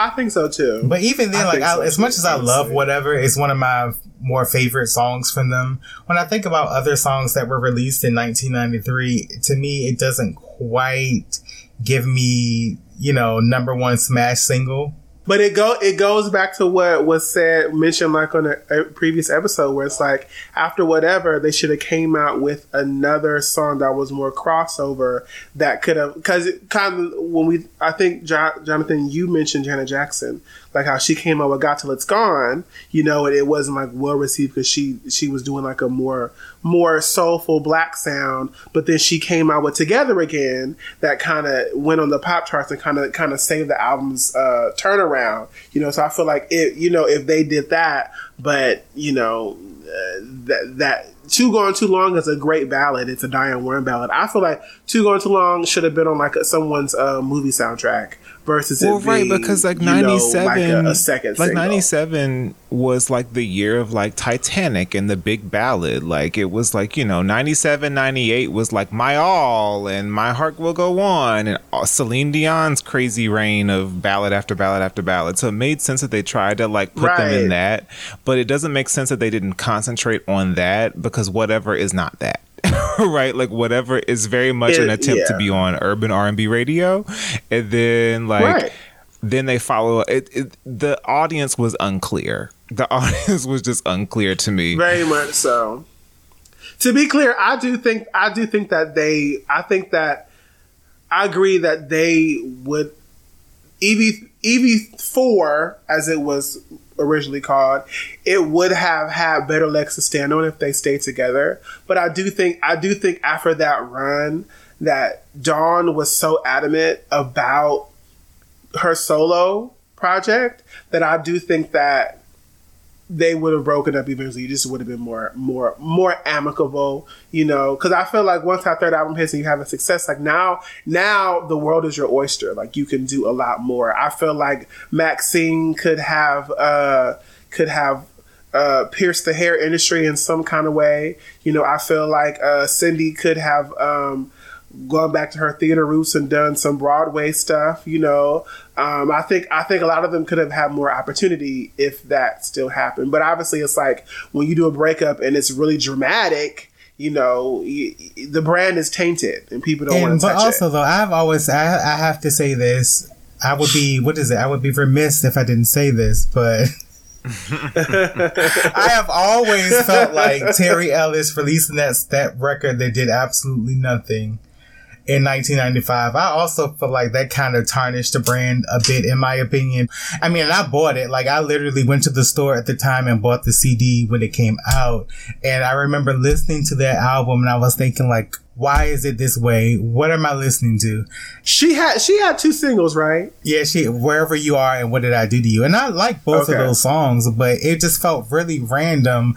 I think so too. But even then, I like I, so, as much as I love whatever, it's one of my more favorite songs from them. When I think about other songs that were released in 1993, to me, it doesn't quite give me, you know, number one smash single. But it go it goes back to what was said mentioned like on a, a uh, previous episode where it's like after whatever they should have came out with another song that was more crossover that could have because kind of when we I think jo- Jonathan you mentioned Janet Jackson like how she came out with Got Till It's Gone you know and it wasn't like well received because she she was doing like a more more soulful black sound but then she came out with Together Again that kind of went on the pop charts and kind of kind of saved the album's uh, turnaround you know so I feel like it you know if they did that but you know uh, that that Too Gone Too Long is a great ballad. It's a Diane Warren ballad. I feel like Too Gone Too Long should have been on like someone's uh, movie soundtrack versus well, right, being, because like know, '97, like a, a second like '97 was like the year of like Titanic and the big ballad. Like it was like you know '97, '98 was like My All and My Heart Will Go On and uh, Celine Dion's crazy reign of ballad after ballad after ballad. So it made sense that they tried to like put them in that, but it doesn't make sense that they didn't concentrate on that because whatever is not that. right? Like whatever is very much an It- attempt to be on urban r&b radio. And then like Right. then they follow it, it the audience was unclear. The audience was just unclear to me. Very much so. To be clear, I do think I do think that they I think that I agree that they would EV EV four as it was originally called, it would have had better legs to stand on if they stayed together. But I do think I do think after that run that Dawn was so adamant about her solo project that I do think that they would have broken up eventually. Just would have been more, more, more amicable, you know. Because I feel like once that third album hits and you have a success, like now, now the world is your oyster. Like you can do a lot more. I feel like Maxine could have, uh, could have uh, pierced the hair industry in some kind of way. You know, I feel like uh, Cindy could have. Um, gone back to her theater roots and done some Broadway stuff, you know. Um, I think I think a lot of them could have had more opportunity if that still happened. But obviously, it's like when you do a breakup and it's really dramatic. you know y- y- the brand is tainted and people don't want to but touch also it. though, I've always I, I have to say this. I would be what is it? I would be remiss if I didn't say this, but I have always felt like Terry Ellis releasing that that record that did absolutely nothing in 1995. I also feel like that kind of tarnished the brand a bit, in my opinion. I mean, I bought it. Like, I literally went to the store at the time and bought the CD when it came out. And I remember listening to that album and I was thinking, like, why is it this way? What am I listening to? she had she had two singles, right? Yeah, she, wherever you are and what did I do to you? And I like both Okay. of those songs, but it just felt really random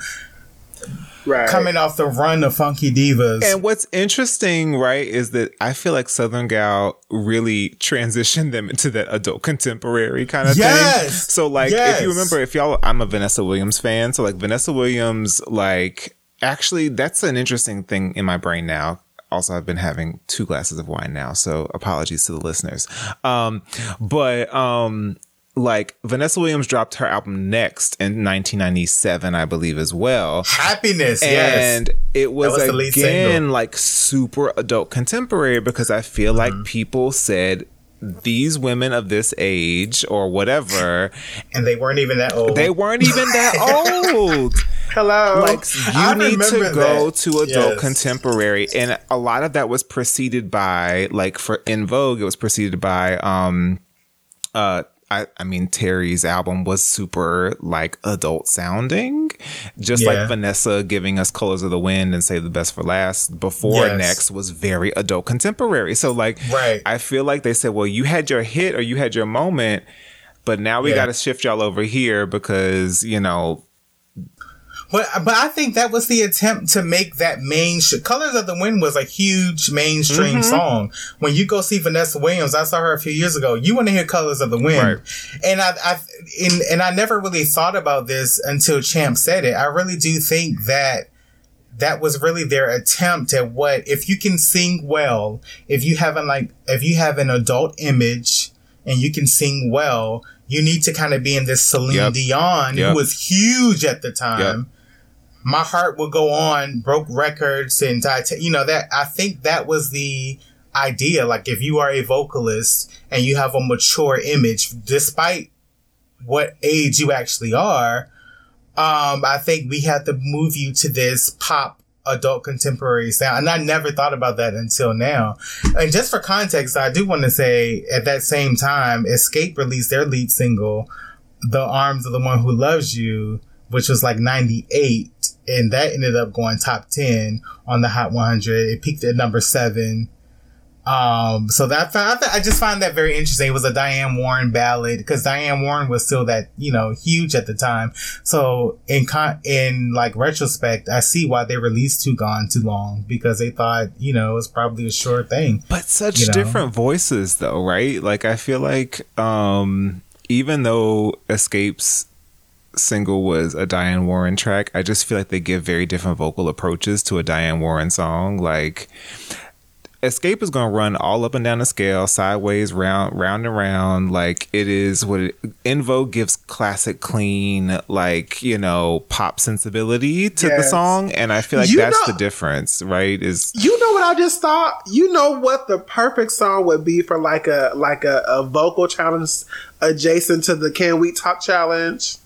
Right. coming off the run of Funky Divas. And what's interesting, right, is that I feel like Southern Gal really transitioned them into that adult contemporary kind of thing. Yes! So, like, Yes! if you remember, if y'all, I'm a Vanessa Williams fan. So, like, Vanessa Williams, like, actually, that's an interesting thing in my brain now. Also, I've been having two glasses of wine now, so apologies to the listeners. Um, but um, like Vanessa Williams dropped her album Next in 1997, I believe, as well. Happiness, yes. And it was, was again like super adult contemporary because I feel Mm-hmm. like people said these women of this age or whatever, And they weren't even that old. they weren't even that old. Hello. Like I you need to go that. to adult Yes. contemporary, and a lot of that was preceded by like for En Vogue, it was preceded by um uh. I, I mean, Terry's album was super like adult sounding, just Yeah. like Vanessa giving us Colors of the Wind and Save the Best for Last before Yes. Next was very adult contemporary. So, like, Right. I feel like they said, well, you had your hit or you had your moment, but now we Yeah. got to shift y'all over here because, you know, But but I think that was the attempt to make that main Colors of the Wind was a huge mainstream Mm-hmm. song. When you go see Vanessa Williams, I saw her a few years ago. You want to hear Colors of the Wind, Right. and I, I and, and I never really thought about this until Champ said it. I really do think that that was really their attempt at what if you can sing well, if you have an like if you have an adult image and you can sing well, you need to kind of be in this Celine Yep. Dion Yep. who was huge at the time. Yep. My heart will go on, broke records and Tita- you know that I think that was the idea. Like if you are a vocalist and you have a mature image, despite what age you actually are, um, I think we had to move you to this pop adult contemporary sound. And I never thought about that until now. And just for context, I do want to say at that same time, Xscape released their lead single, The Arms of the One Who Loves You, which was like 98. And that ended up going top 10 on the Hot 100. It peaked at number seven. Um, so that I, th- I just find that very interesting. It was a Diane Warren ballad because Diane Warren was still that you know huge at the time. So in con- in like retrospect, I see why they released Too Gone Too Long because they thought you know it was probably a sure thing. But such You know? different voices though, right? Like I feel like um even though Xscape's single was a Diane Warren track, I just feel like they give very different vocal approaches to a Diane Warren song. Like Xscape is going to run all up and down the scale, sideways, round, round and round. Like it is what it, En Vogue gives classic, clean, like you know, pop sensibility to the song, and I feel like You that's know- the difference, right? Is You know what I just thought? You know what the perfect song would be for like a like a, a vocal challenge adjacent to the Can We Talk challenge?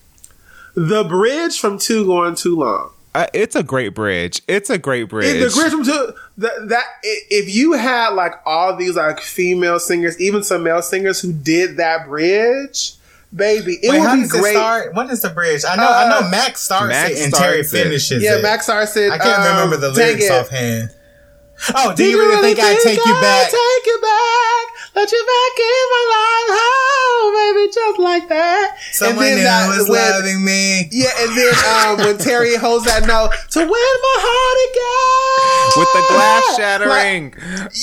The bridge from Two Going Too Long. Uh, it's a great bridge. It's a great bridge. If the bridge from Two that, that if you had like all these like female singers, even some male singers who did that bridge, baby, it Wait, how would be does it great. start? What is the bridge? I know, I know. Uh, Max starts Max it and Terry starts it. finishes Yeah, it. Max Star said. I can't um, remember the dang lyrics offhand. Oh, do you really think I take you I'll back? Take you back, let you back in my life, oh baby, just like that. Someone and new then is that, when, loving me. yeah, and then um, when Terry holds that note to win my heart again with the glass Like, shattering.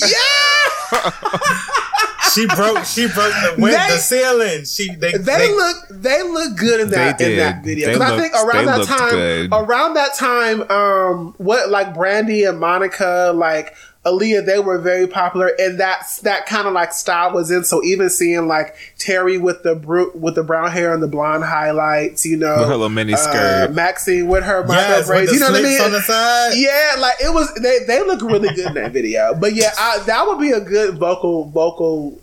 yeah, She broke. She broke the win- They- the ceiling. She they, they, they- look they look good in that They in that video because I think around that time good. around that time um what like Brandy and Monica like Aaliyah, they were very popular, and that's that kind of like style was in. So even seeing like Terry with the bru- with the brown hair and the blonde highlights, you know, With her little mini uh, skirt. Maxine with her micro Yes, with braids, the you know what I mean? on the side. Yeah, like it was. They they look really good in that video. But yeah, I, that would be a good vocal vocal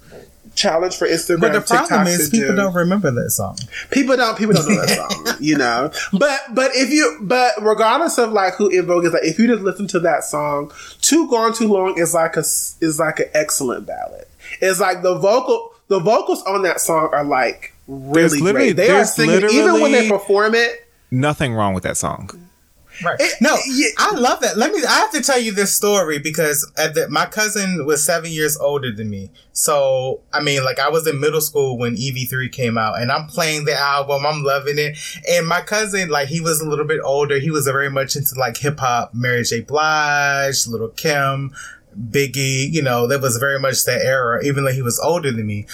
challenge for Instagram. But the TikTok problem is people do. don't remember that song. People don't people don't know that song, you know. But but if you but regardless of like who En Vogue is, like if you just listen to that song, "Too Gone Too Long" is like a is like an excellent ballad. It's like the vocal the vocals on that song are like really great. They are there's singing even when they perform it. Nothing wrong with that song. Right. It- no, yeah. I love that. Let me. I have to tell you this story because at the, my cousin was seven years older than me. So I mean, like I was in middle school when EV3 came out, and I'm playing the album. I'm loving it. And my cousin, like he was a little bit older. He was very much into like hip hop, Mary J. Blige, Lil' Kim, Biggie. You know, that was very much that era. Even though he was older than me.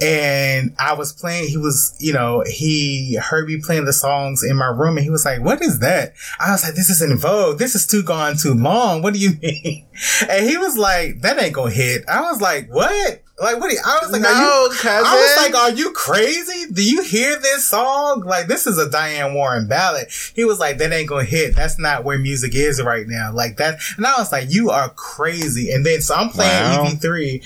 And I was playing, he was, you know, he heard me playing the songs in my room and he was like, what is that? I was like, this is En Vogue. This is too gone too long. What do you mean? And he was like, that ain't gonna hit. I was like, what? Like, what you, I was like, are No, you, cousin. I was like, are you crazy? Do you hear this song? Like, this is a Diane Warren ballad. He was like, that ain't gonna hit. That's not where music is right now. Like that. And I was like, you are crazy. And then, so I'm playing Wow. EV3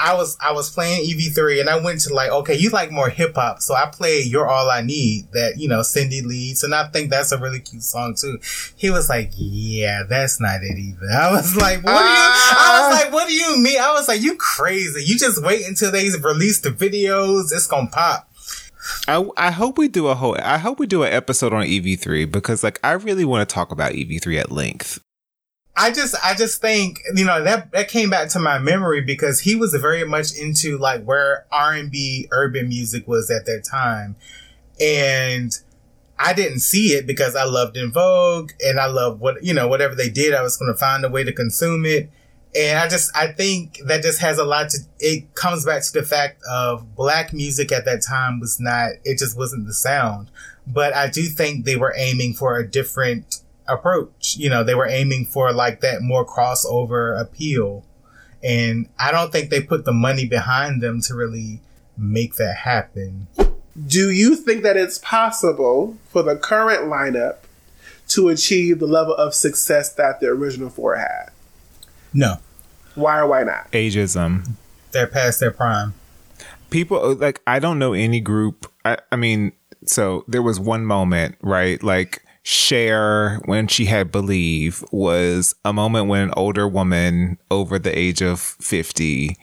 I was I was playing EV3 and I went to like, okay, you like more hip hop, so I played "You're All I Need" that you know Cindy leads, and I think that's a really cute song too. He was like, yeah, that's not it either. I was like, what do you? I was ah. like, what do you mean? I was like, you crazy? You just wait until they release the videos, it's gonna pop. I, I hope we do a whole I hope we do an episode on EV3 because like I really want to talk about EV3 at length. I just, I just think, you know, that, that came back to my memory because he was very much into like where R&B urban music was at that time. And I didn't see it because I loved En Vogue and I love what, you know, whatever they did, I was going to find a way to consume it. And I just, I think that just has a lot to, it comes back to the fact of black music at that time was not, it just wasn't the sound. But I do think they were aiming for a different approach. You know, they were aiming for like that more crossover appeal. And I don't think they put the money behind them to really make that happen. Do you think that it's possible for the current lineup to achieve the level of success that the original four had? No, Why or why not? Ageism. they're past their prime. people uh, like I don't know any group. I, I mean, so there was one moment, right? Like Cher, when she had Believe, was a moment when an older woman over the age of fifty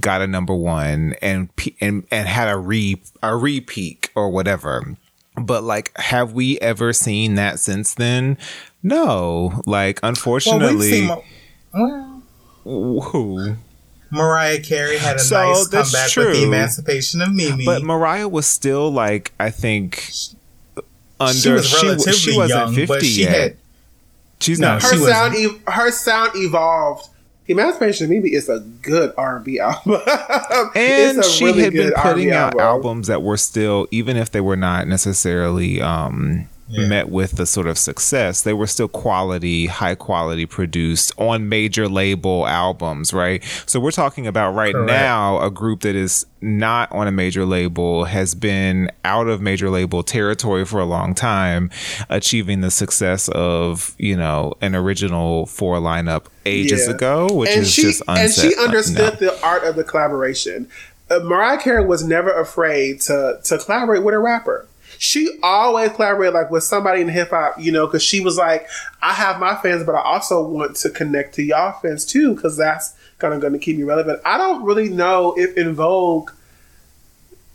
got a number one and and and had a re a repeat or whatever. But like, have we ever seen that since then? No. Like, Well, unfortunately, well, who? Mariah Carey had a So, nice comeback with the. Emancipation of Mimi. But Mariah was still like I think under she was she, relatively she wasn't young, fifty but she yet. had She's No, not. Her she sound, e- her sound evolved. Emancipation of Mimi is a good R and B album, and It's a she really had been putting R&B out album. albums that were still, even if they were not necessarily um, Yeah. met with the sort of success, they were still quality, high quality produced on major label albums, right? So we're talking about right Correct. now a group that is not on a major label, has been out of major label territory for a long time, achieving the success of, you know, an original four lineup ages Yeah. ago, which and is she just and she understood no. the art of the collaboration. Uh, Mariah Carey was never afraid to to collaborate with a rapper. She always collaborated like with somebody in hip hop, you know, because she was like, I have my fans, but I also want to connect to y'all fans too, because that's kind of gonna keep me relevant. I don't really know if En Vogue,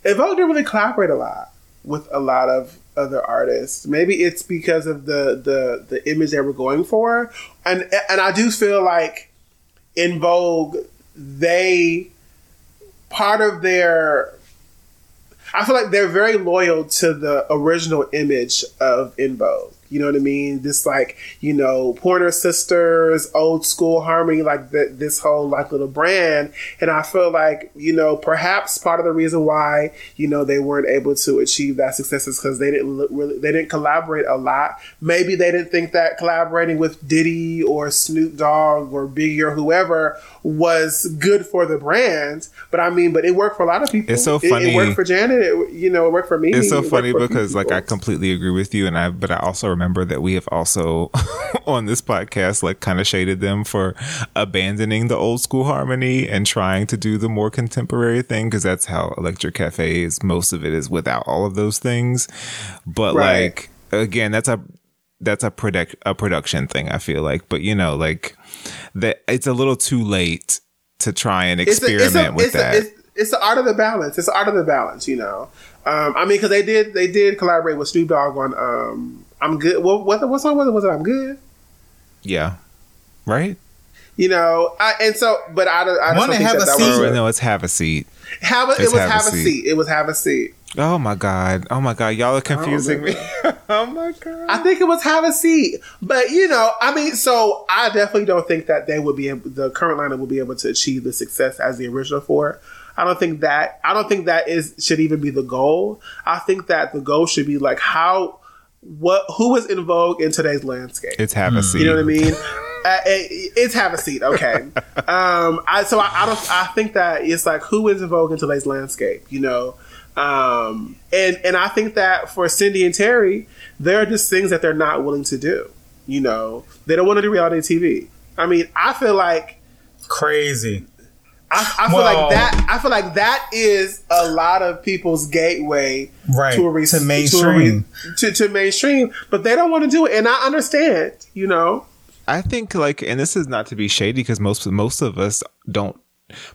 En Vogue didn't really collaborate a lot with a lot of other artists. Maybe it's because of the the the image they were going for, and and I do feel like En Vogue, they part of their I feel like they're very loyal to the original image of En Vogue. You know what I mean? This like you know Pointer Sisters, old school harmony, like th- this whole like little brand. And I feel like you know perhaps part of the reason why you know they weren't able to achieve that success is because they didn't look really they didn't collaborate a lot. Maybe they didn't think that collaborating with Diddy or Snoop Dogg or Biggie or whoever was good for the brand. But I mean, but it worked for a lot of people. It's so funny. It, worked for Janet. It, you know, it worked for me. It's so It funny for a few because like I completely agree with you and I but I also remember that we have also on this podcast like kind of shaded them for abandoning the old school harmony and trying to do the more contemporary thing because that's how Electric Cafe is most of it is without all of those things. But Right. like again that's a that's a product a production thing I feel like but you know like that it's a little too late to try and It's a- experiment it's a, with it's that. A, it's, it's the art of the balance. It's the art of the balance. You know. Um, I mean, because they did they did collaborate with Snoop Dogg on um, "I'm Good." What what what song was it? Was it "I'm Good"? yeah. Right? You know, I, and so, but I don't. I Wanna don't have that a that seat? was Or no, it's have a seat. have a, it was have a have a seat. seat. It was have a seat. Oh my god. Oh my god. Y'all are confusing me. oh my god. I think it was have a seat, but you know, I mean, so I definitely don't think that they would be able, the current lineup will be able to achieve the success as the original four. I don't think that I don't think that is should even be the goal. I think that the goal should be like how what who is in vogue in today's landscape. It's have a seat. You know what I mean? Uh, it- it's have a seat, okay. um, I so I, I don't. I think that it's like who is in vogue in today's landscape, you know. Um, and and I think that for Cindy and Terry, there are just things that they're not willing to do. You know, they don't want to do reality TV. I mean, I feel like Crazy. I, I feel Well- like that. I feel like that is a lot of people's gateway Right, to a re- to a re- mainstream. to, to mainstream, but they don't want to do it, and I understand. You know, I think like and this is not to be shady because most most of us don't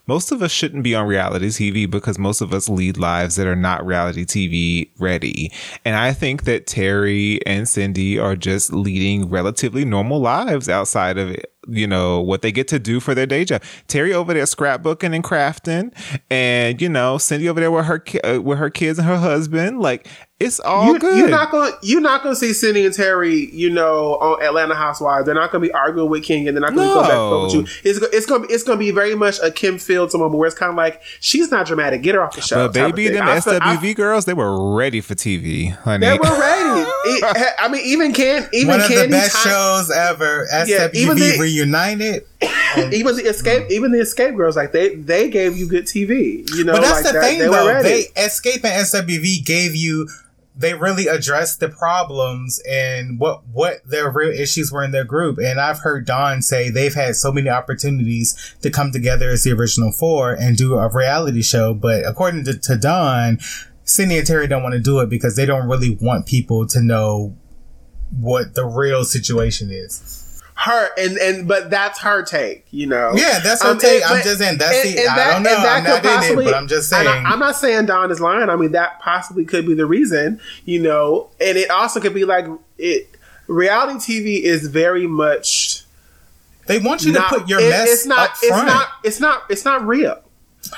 most of us shouldn't be on reality TV because most of us lead lives that are not reality TV ready. And I think that Terry and Cindy are just leading relatively normal lives outside of it. You know, what they get to do for their day job. Terry over there scrapbooking and crafting and, you know, Cindy over there with her, uh, with her kids and her husband. Like, it's all you, good. You're not going. You're not going to see Cindy and Terry. You know, on Atlanta Housewives. They're not going to be arguing with King, and they're not going to go back and forth with you. It's it's going to it's going to be very much a Kim Fields moment where it's kind of like she's not dramatic. Get her off the show. but baby, thing. them I feel- I- SWV girls, they were ready for TV, honey. They were ready. It- I mean, even can even One of the best Time- shows ever. Yeah, even the- reunited. even the Xscape, even the Xscape girls, like they they gave you good TV. You know, but that's like the that- thing, they were though. They Xscape and SWV gave you. They really addressed the problems and what what their real issues were in their group. And I've heard Dawn say they've had so many opportunities to come together as the original four and do a reality show. But according to, to Dawn, Cindy and Terry don't want to do it because they don't really want people to know what the real situation is. Her and and but that's her take. You know. Yeah, that's her Um, take. and- I'm but- just saying, that's and- the- and I that- don't know. I'm not in it, but I'm just saying. I, am not saying Dawn is lying. I mean, that possibly could be the reason. You know, and it also could be like it. Reality TV is very much. They want you not- to put your it- mess It's not. it's not. It's not. It's not real.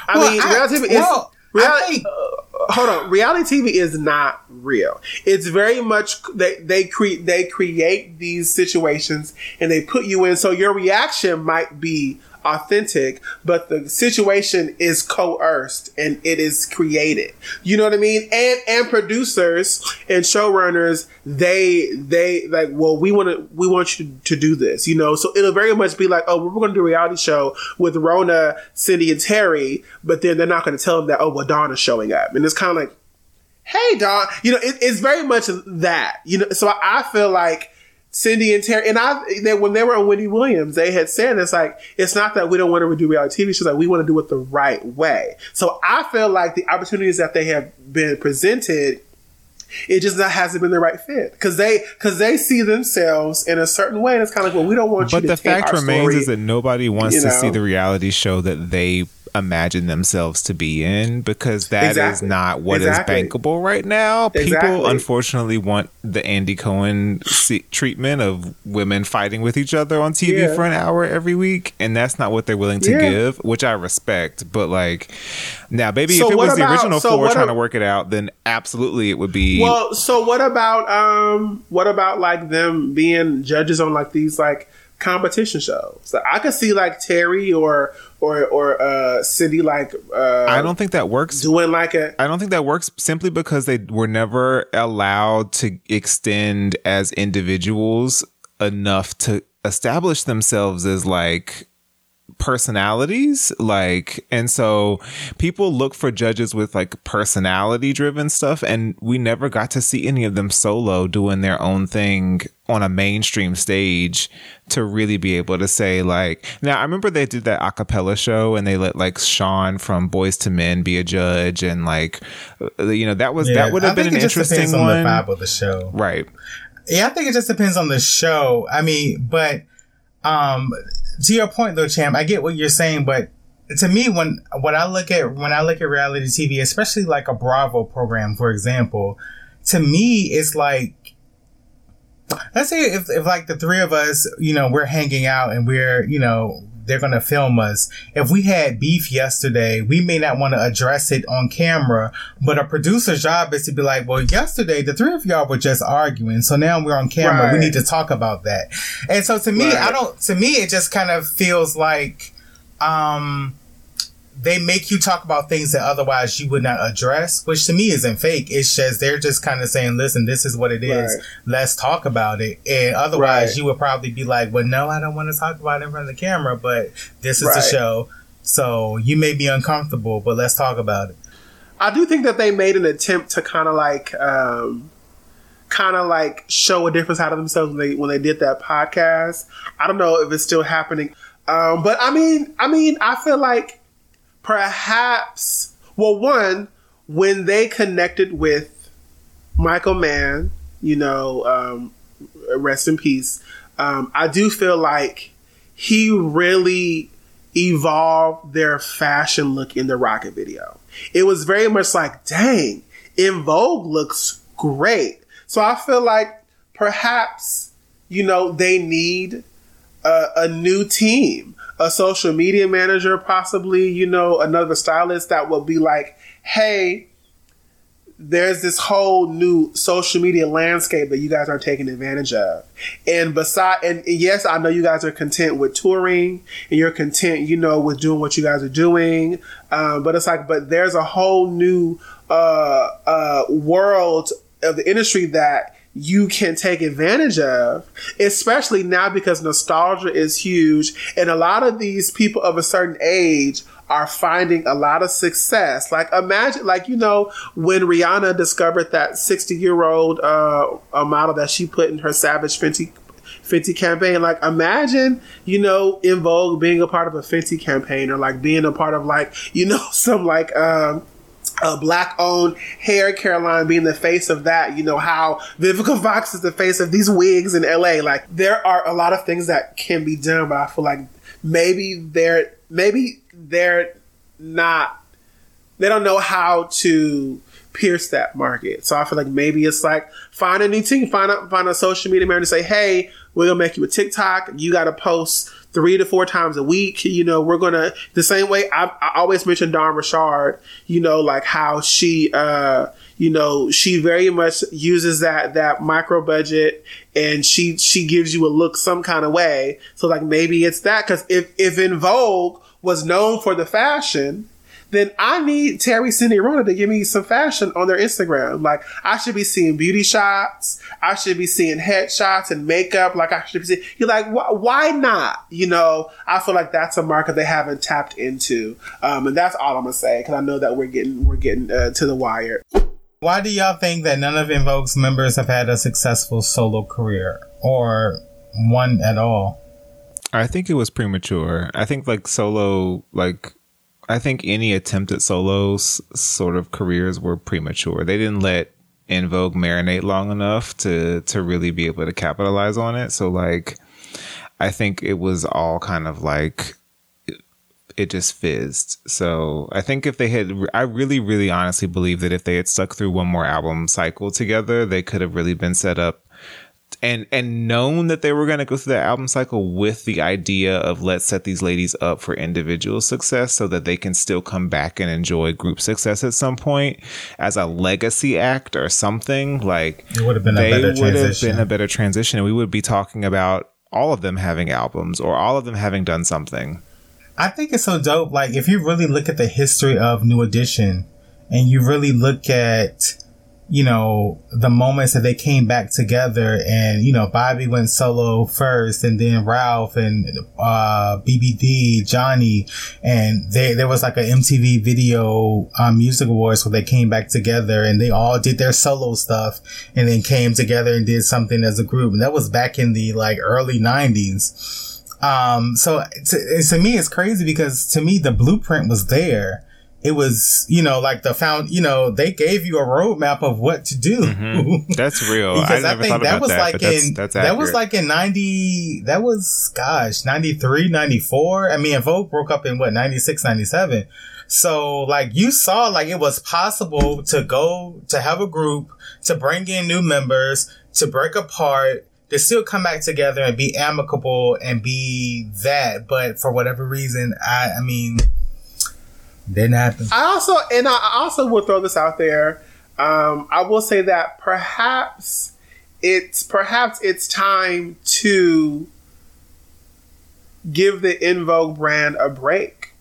I Well, mean, I- reality TV well, is. Reality, think- uh, hold on. Reality TV is not real. It's very much they they create they create these situations and they put you in. So your reaction might be authentic, but the situation is coerced and it is created. You know what I mean? And and producers and showrunners, they they like, well, we want to we want you to, do this, you know. So it'll very much be like, oh, we're going to do a reality show with Rhona, Cindy, and Terry, but then they're not going to tell them that, oh, well, Dawn is showing up, and it's kind of like, hey, Dawn, you know, it, it's very much that, you know. So I, feel like. Cindy and Terry, and I, they, when they were on Wendy Williams, they had said it's like it's not that we don't want to do reality TV shows, like we want to do it the right way. So I feel like the opportunities that they have been presented, it just not hasn't been the right fit because they because they see themselves in a certain way, and it's kind of like, well, we don't want you But to the fact remains story. is that nobody wants you to know? see the reality show that they imagine themselves to be in because that is Exactly. not what is Exactly. bankable right now. People Exactly. unfortunately want the Andy Cohen treatment of women fighting with each other on TV Yeah. for an hour every week, and that's not what they're willing to Yeah. give, which I respect. But like now, baby, So if it was the original so four trying to work it out, then absolutely it would be. Well, so what about um what about like them being judges on like these like competition shows? So I could see like Terry or or or uh Cindy like uh I don't think that works doing like a I don't think that works simply because they were never allowed to extend as individuals enough to establish themselves as like personalities like and so people look for judges with like personality driven stuff and we never got to see any of them solo doing their own thing on a mainstream stage to really be able to say like now I remember they did that a cappella show and they let like Shawn from Boyz II Men be a judge and like uh, you know that was Yeah, that would have been an interesting depends on one the vibe of the show. right Yeah, I think it just depends on the show. I mean, but um to your point though, Champ, I get what you're saying, but to me when when I look at when I look at reality TV, especially like a Bravo program, for example, to me it's like let's say if, if like the three of us, you know, we're hanging out and we're, you know, they're going to film us. If we had beef yesterday, we may not want to address it on camera, but a producer's job is to be like, well, yesterday the three of y'all were just arguing. So now we're on camera. We need to talk about that. And so to me, Right. I don't, to me, it just kind of feels like, um, they make you talk about things that otherwise you would not address, which to me isn't fake. It's just they're just kind of saying, "Listen, this is what it is. Right. Let's talk about it." And otherwise, Right. you would probably be like, "Well, no, I don't want to talk about it in front of the camera, but this is the show, so you may be uncomfortable, but let's talk about it." I do think that they made an attempt to kind of like, um, kind of like show a different side of themselves when they when they did that podcast. I don't know if it's still happening, um, but I mean, I mean, I feel like perhaps, well, one when they connected with Michael Mann, you know, um, rest in peace. Um, I do feel like he really evolved their fashion look in the Rocket video. It was very much like, dang, En Vogue looks great. So I feel like perhaps, you know, they need a, a new team, a social media manager, possibly, you know, another stylist that will be like, hey, there's this whole new social media landscape that you guys are taking advantage of. And beside, and yes, I know you guys are content with touring and you're content, you know, with doing what you guys are doing. Um, but it's like, but there's a whole new, uh, uh, world of the industry that you can take advantage of, especially now because nostalgia is huge. And a lot of these people of a certain age are finding a lot of success. Like imagine, like, you know, when Rihanna discovered that 60 year old, uh, model that she put in her Savage Fenty Fenty campaign. Like, imagine, you know, En Vogue being a part of a Fenty campaign or like being a part of like, you know, some like, um, a black owned hair care Caroline being the face of that, you know, how Vivica Fox is the face of these wigs in LA. Like, there are a lot of things that can be done, but I feel like maybe they're, maybe they're not, they don't know how to pierce that market. So I feel like maybe it's like find a new team, find a find a social media manager, say, hey, we're gonna make you a TikTok. You got to post three to four times a week. You know, we're gonna the same way. I, I always mention Dawn Richard. You know, like how she, uh, you know, she very much uses that that micro budget, and she she gives you a look some kind of way. So like maybe it's that because if if En Vogue was known for the fashion then I need Terry, Cindy, Rhona to give me some fashion on their Instagram. Like I should be seeing beauty shots. I should be seeing headshots and makeup. Like I should be seeing. You're like, wh- why not? You know, I feel like that's a market they haven't tapped into, um, and that's all I'm gonna say because I know that we're getting we're getting uh, to the wire. Why do y'all think that none of En Vogue's members have had a successful solo career or one at all? I think it was premature. I think like solo, like I think any attempt at solos sort of careers were premature. They didn't let En Vogue marinate long enough to to really be able to capitalize on it. So like, I think it was all kind of like it just fizzed. So I think if they had, I really, really honestly believe that if they had stuck through one more album cycle together, they could have really been set up and and known that they were going to go through the album cycle with the idea of let's set these ladies up for individual success so that they can still come back and enjoy group success at some point as a legacy act or something. Like It would have been a they better would have been a better transition. And we would be talking about all of them having albums or all of them having done something. I think it's so dope. Like, if you really look at the history of New Edition and you really look at, you know, the moments that they came back together and, you know, Bobby went solo first and then Ralph and, uh, BBD, Johnny, and they, there was like a MTV video, um, music awards where they came back together and they all did their solo stuff and then came together and did something as a group. And that was back in the like early nineties. Um, so to, to me, it's crazy because to me, the blueprint was there. It was, you know, like the found, you know, they gave you a roadmap of what to do. Mm-hmm. that's real because I, never think that was that like but that's in, that's that was like in 90, that was, gosh, 93, 94. I mean, Vogue broke up in what, 96, 97. So like you saw like it was possible to go, to have a group, to bring in new members, to break apart, to still come back together and be amicable and be that. But for whatever reason, I, I mean, didn't happen. I also and I also will throw this out there. Um, I will say that perhaps it's perhaps it's time to give the En Vogue brand a break,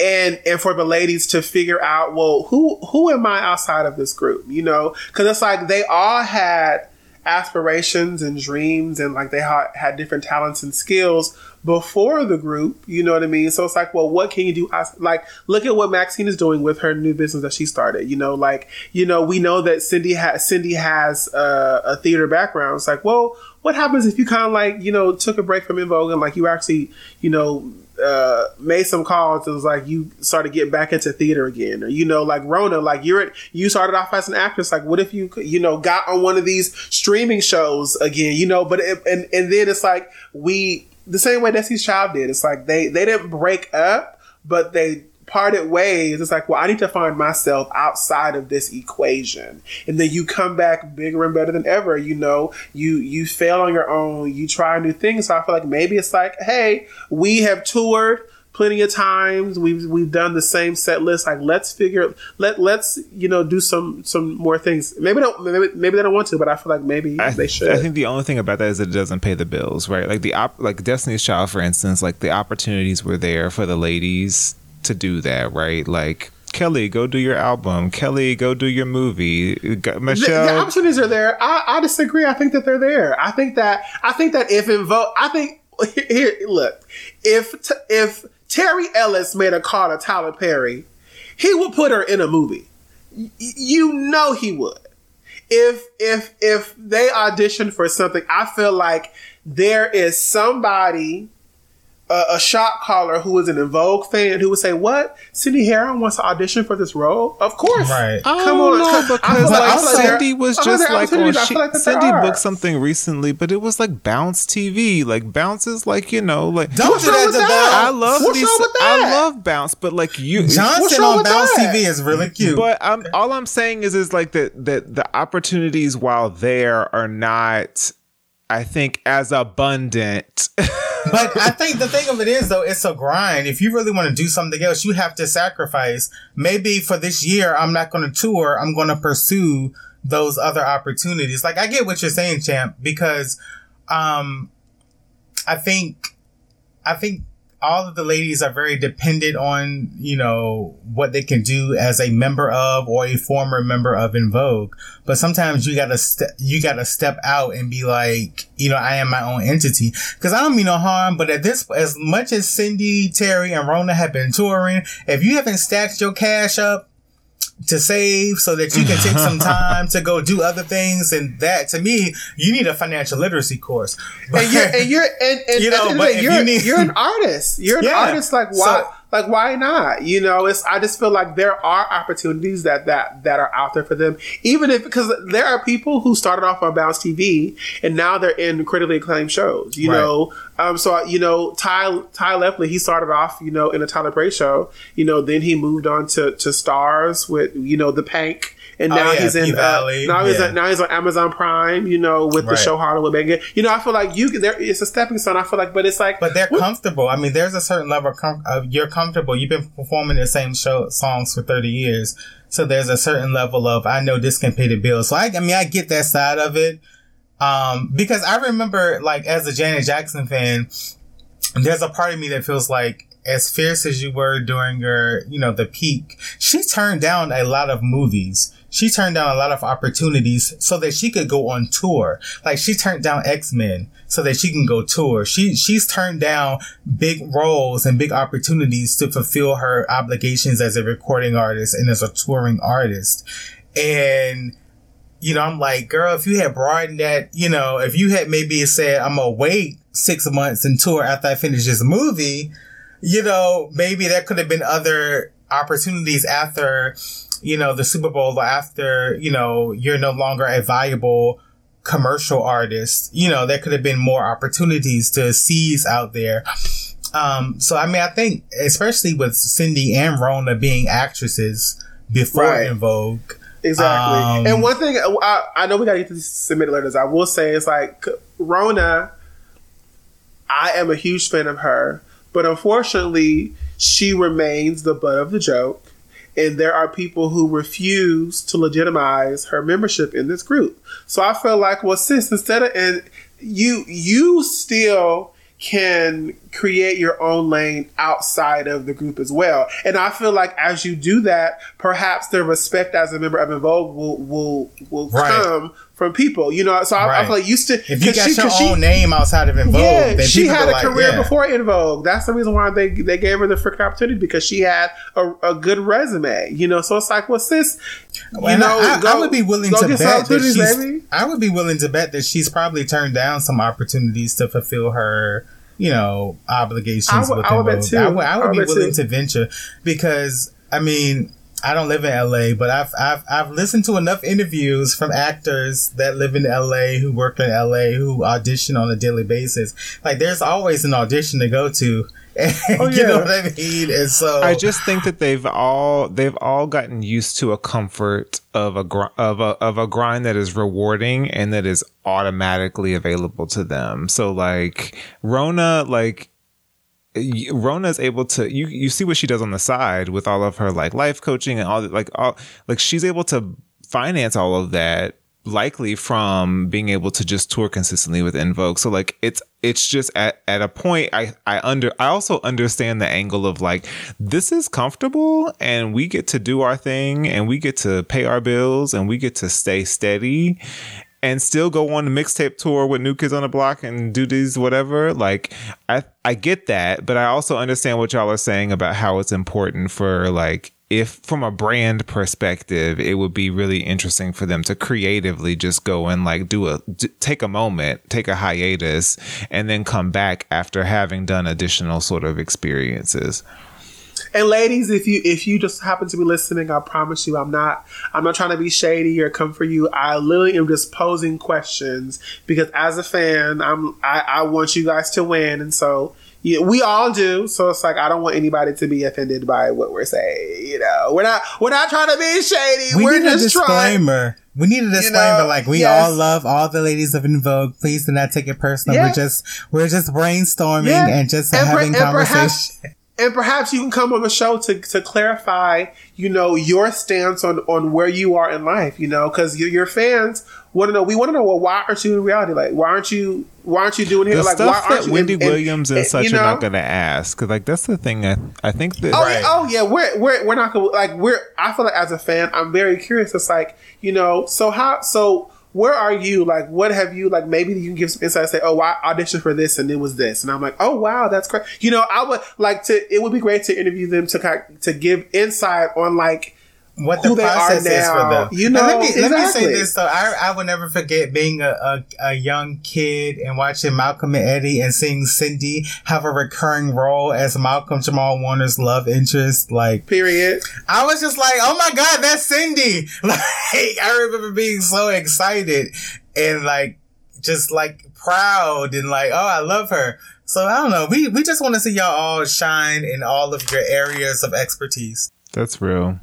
and and for the ladies to figure out, well, who who am I outside of this group? You know, because it's like they all had aspirations and dreams and like they ha- had different talents and skills before the group you know what i mean? So it's like well what can you do as- like look at what maxine is doing with her new business that she started you know? Like you know we know that cindy has cindy has a theater background. It's like well what happens if you kind of like you know took a break from en vogue and like you actually you know uh, made some calls. It was like you started getting back into theater again, or you know, like Rhona, like you're you started off as an actress. Like, what if you you know got on one of these streaming shows again? You know, but it, and and then it's like we the same way Destiny's Child did. It's like they they didn't break up, but they parted ways. It's like, well, I need to find myself outside of this equation, and then you come back bigger and better than ever. You know, you you fail on your own, you try new things. So I feel like maybe it's like, hey, we have toured plenty of times. We've we've done the same set list. Like let's figure let let's you know do some some more things. Maybe don't maybe, maybe they don't want to, but I feel like maybe I, they should. I think the only thing about that is that it doesn't pay the bills, right? Like the op, like Destiny's Child, for instance, like the opportunities were there for the ladies to do that, right? Like Kelly, go do your album. Kelly, go do your movie. G- the, Michelle, the opportunities are there. I, I disagree. I think that they're there. I think that I think that if En Vogue, I think here look if t- if Terry Ellis made a call to Tyler Perry, he would put her in a movie. Y- you know he would. If if if they auditioned for something, I feel like there is somebody a, a shot caller who is an En Vogue fan who would say, "What? Cindy Herron wants to audition for this role? Of course, Right. I Come don't on, know come- I feel because like- like I feel like Cindy was I feel just like there like on opportunities. I she, feel like Cindy are. booked something recently, but it was like Bounce TV. Like Bounce is like you know like Don't What's do that with to that? I love What's these. wrong with I love Bounce, but like you, What's Johnson on Bounce that? TV is really cute. But I'm all I'm saying is is like that that the opportunities while there are not I think as abundant. but I think the thing of it is though, it's a grind. If you really want to do something else, you have to sacrifice. Maybe for this year, I'm not going to tour. I'm going to pursue those other opportunities. Like I get what you're saying, champ, because, um, I think, I think all of the ladies are very dependent on, you know, what they can do as a member of or a former member of En Vogue. But sometimes you gotta step, you gotta step out and be like, you know, I am my own entity. Cause I don't mean no harm, but at this, as much as Cindy, Terry, and Rhona have been touring, if you haven't stacked your cash up, to save so that you can take some time to go do other things and that to me you need a financial literacy course and you're and you're and, and You know, but day, you're, you need- you're an artist. You're an Yeah. artist. Like why? So- like why not? You know, it's I just feel like there are opportunities that that that are out there for them, even if because there are people who started off on Bounce TV and now they're in critically acclaimed shows. You Right. know, um, so you know Ty Ty Lepley, he started off you know in a Tyler Perry show. You know, then he moved on to to Stars with you know the Pank. And Oh, now yeah, he's in. Uh, now he's yeah. at, now he's on Amazon Prime. You know, with the Right. show Hollywood Banging. You know, I feel like you. There, it's a stepping stone. I feel like, but it's like, But they're what- comfortable. I mean, there's a certain level of, com- of you're comfortable. You've been performing the same show songs for 30 years. So there's a certain level of, I know this can pay the bills. So I, I mean, I get that side of it. Um, because I remember like as a Janet Jackson fan, there's a part of me that feels like as fierce as you were during your, you know, the peak, she turned down a lot of movies. She turned down a lot of opportunities so that she could go on tour. Like she turned down X-Men so that she can go tour. She, she's turned down big roles and big opportunities to fulfill her obligations as a recording artist and as a touring artist. And you know, I'm like, girl, if you had broadened that, you know, if you had maybe said, I'm gonna wait six months and tour after I finish this movie, you know, maybe there could have been other opportunities after, you know, the Super Bowl after, you know, you're no longer a viable commercial artist. You know, there could have been more opportunities to seize out there. Um, so I mean, I think, especially with Cindy and Rhona being actresses before Right. En Vogue, Exactly. Um, and one thing I, I know we got to get to these submitted letters. I will say it's like Rhona. I am a huge fan of her, but unfortunately, she remains the butt of the joke. And there are people who refuse to legitimize her membership in this group. So I feel like, well, sis, instead of and you, you still can create your own lane outside of the group as well. And I feel like as you do that, perhaps the respect as a member of En Vogue will will will Right. come from people. You know, so I, I feel like used to if you got your she, own name outside of En Vogue, yeah, then she had a like, career yeah. before En Vogue. That's the reason why they they gave her the freaking opportunity because she had a, a good resume. You know, so it's like, well, sis, you And know, I, I- go, I would be willing to bet that she's. baby. I would be willing to bet that she's probably turned down some opportunities to fulfill her, you know, obligations. I would- with I would bet too. I would, I would I would be willing too. to venture because I mean. I don't live in LA, but I've, I've I've listened to enough interviews from actors that live in LA who work in LA who audition on a daily basis. Like there's always an audition to go to. Oh, you know what I mean? And so I just think that they've all they've all gotten used to a comfort of a gr- of a of a grind that is rewarding and that is automatically available to them. So like Rhona, like Rhona's able to you you see what she does on the side with all of her like life coaching and all that like all like she's able to finance all of that likely from being able to just tour consistently with En Vogue. So like it's it's just at, at a point I I under I also understand the angle of like this is comfortable and we get to do our thing and we get to pay our bills and we get to stay steady and still go on the mixtape tour with New Kids on the Block and do these whatever. Like I I get that, but I also understand what y'all are saying about how it's important for like if from a brand perspective, it would be really interesting for them to creatively just go and like do a d- take a moment, take a hiatus, and then come back after having done additional sort of experiences. And ladies, if you if you just happen to be listening, I promise you, I'm not I'm not trying to be shady or come for you. I literally am just posing questions because as a fan, I'm I, I want you guys to win, and so yeah, we all do. So it's like I don't want anybody to be offended by what we're saying. You know, we're not we're not trying to be shady. We are need a just trying. disclaimer. We need a disclaimer. know, like we yes. all love all the ladies of En Vogue. Please do not take it personal. We're just we're just brainstorming and just And having and conversation. Perhaps- and perhaps you can come on the show to, to clarify, you know, your stance on, on where you are in life, you know, because your, your fans want to know. We want to know, well, why aren't you in reality? Like, why aren't you? Why aren't you doing here? The like, why aren't that you? Wendy in- in- Williams and eh, in- such you are not going to ask, 'Cause, like that's the thing. I I think that Oh, yeah, oh yeah, we're we're we're not gonna like we're. I feel like as a fan, I'm very curious. It's like you know, so how so. Where are you? Like, what have you like? Maybe you can give some insight. Say, oh, I auditioned for this and it was this, and I'm like, oh wow, that's great. You know, I would like to. It would be great to interview them to to give insight on like what the who they are process is for them. You And know, let me let me say this. So I I will never forget being a, a a young kid and watching Malcolm and Eddie and seeing Cindy have a recurring role as Malcolm Jamal Warner's love interest. Like Period. I was just like, oh my god, that's Cindy. Like I remember being so excited and like just like proud and like, oh, I love her. So I don't know. We we just want to see y'all all shine in all of your areas of expertise. That's real.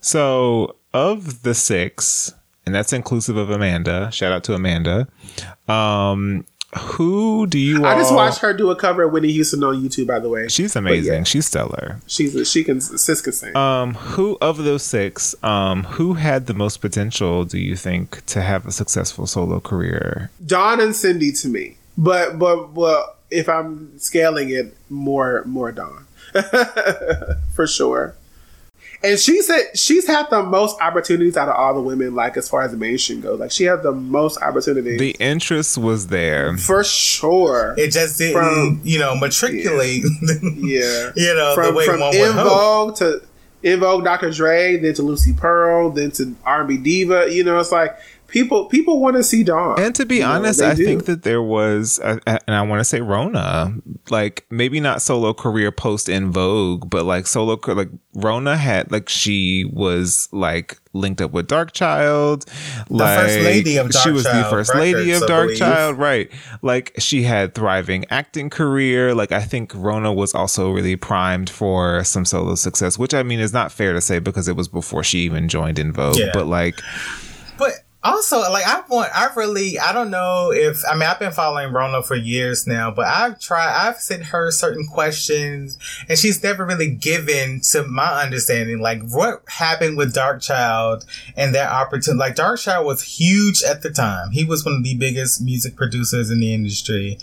So, of the six, and that's inclusive of Amanda. Shout out to Amanda. Um, who do you? I just watched her do a cover of Whitney Houston on YouTube. By the way, She's amazing. yeah. She's stellar. she's she can sis can sing. Um, who of those six, um, who had the most potential? Do you think to have a successful solo career? Dawn and Cindy to me, but but but if I'm scaling it, more more Dawn for sure. And she said she's had the most opportunities out of all the women, like as far as the mainstream goes. Like she had the most opportunities The interest was there. for sure. It just didn't, From- you know, matriculate. yeah, you know, the from way from one would In hope. Vogue to En Vogue, Dr. Dre, then to Lucy Pearl, then to R&B diva. You know, it's like people people want to see Dawn. And to be You honest, they I do. think that there was, and I want to say Rhona, like maybe not solo career post En Vogue, but like solo, like Rhona had, like she was like linked up with Darkchild, like first lady of she Dark was the Child first lady of I Dark. Child, right? Like she had thriving acting career. Like I think Rhona was also really primed for some solo success, which I mean is not fair to say because it was before she even joined En Vogue, Yeah. but like. Also, like, I want, I really, I don't know if, I mean, I've been following Rhona for years now, but I've tried, I've sent her certain questions and she's never really given, to my understanding, like, what happened with Darkchild and that opportunity. Like, Darkchild was huge at the time. He was one of the biggest music producers in the industry.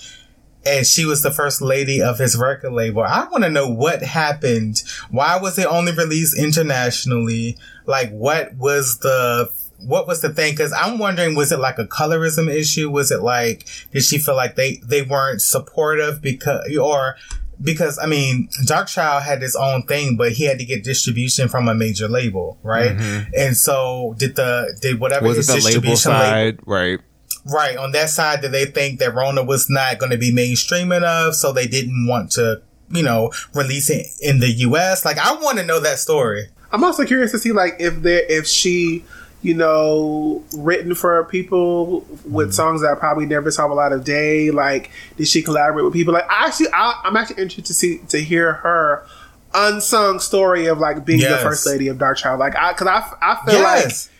And she was the first lady of his record label. I want to know what happened. Why was it only released internationally? Like, what was the what was the thing? Because I'm wondering, was it like a colorism issue? Was it like did she feel like they they weren't supportive because or because I mean, Darkchild had his own thing, but he had to get distribution from a major label, right? Mm-hmm. And so did the did whatever Was his it the distribution label side? Right. Right. On that side, did they think that Rhona was not going to be mainstream enough? So they didn't want to, you know, release it in the US? Like, I want to know that story. I'm also curious to see like if there if she, you know, written for people with songs that probably never saw a lot of day. Like, did she collaborate with people? Like, I actually, I, I'm actually interested to see to hear her unsung story of like being Yes. the first lady of Darkchild. Like, I because I, I feel Yes. like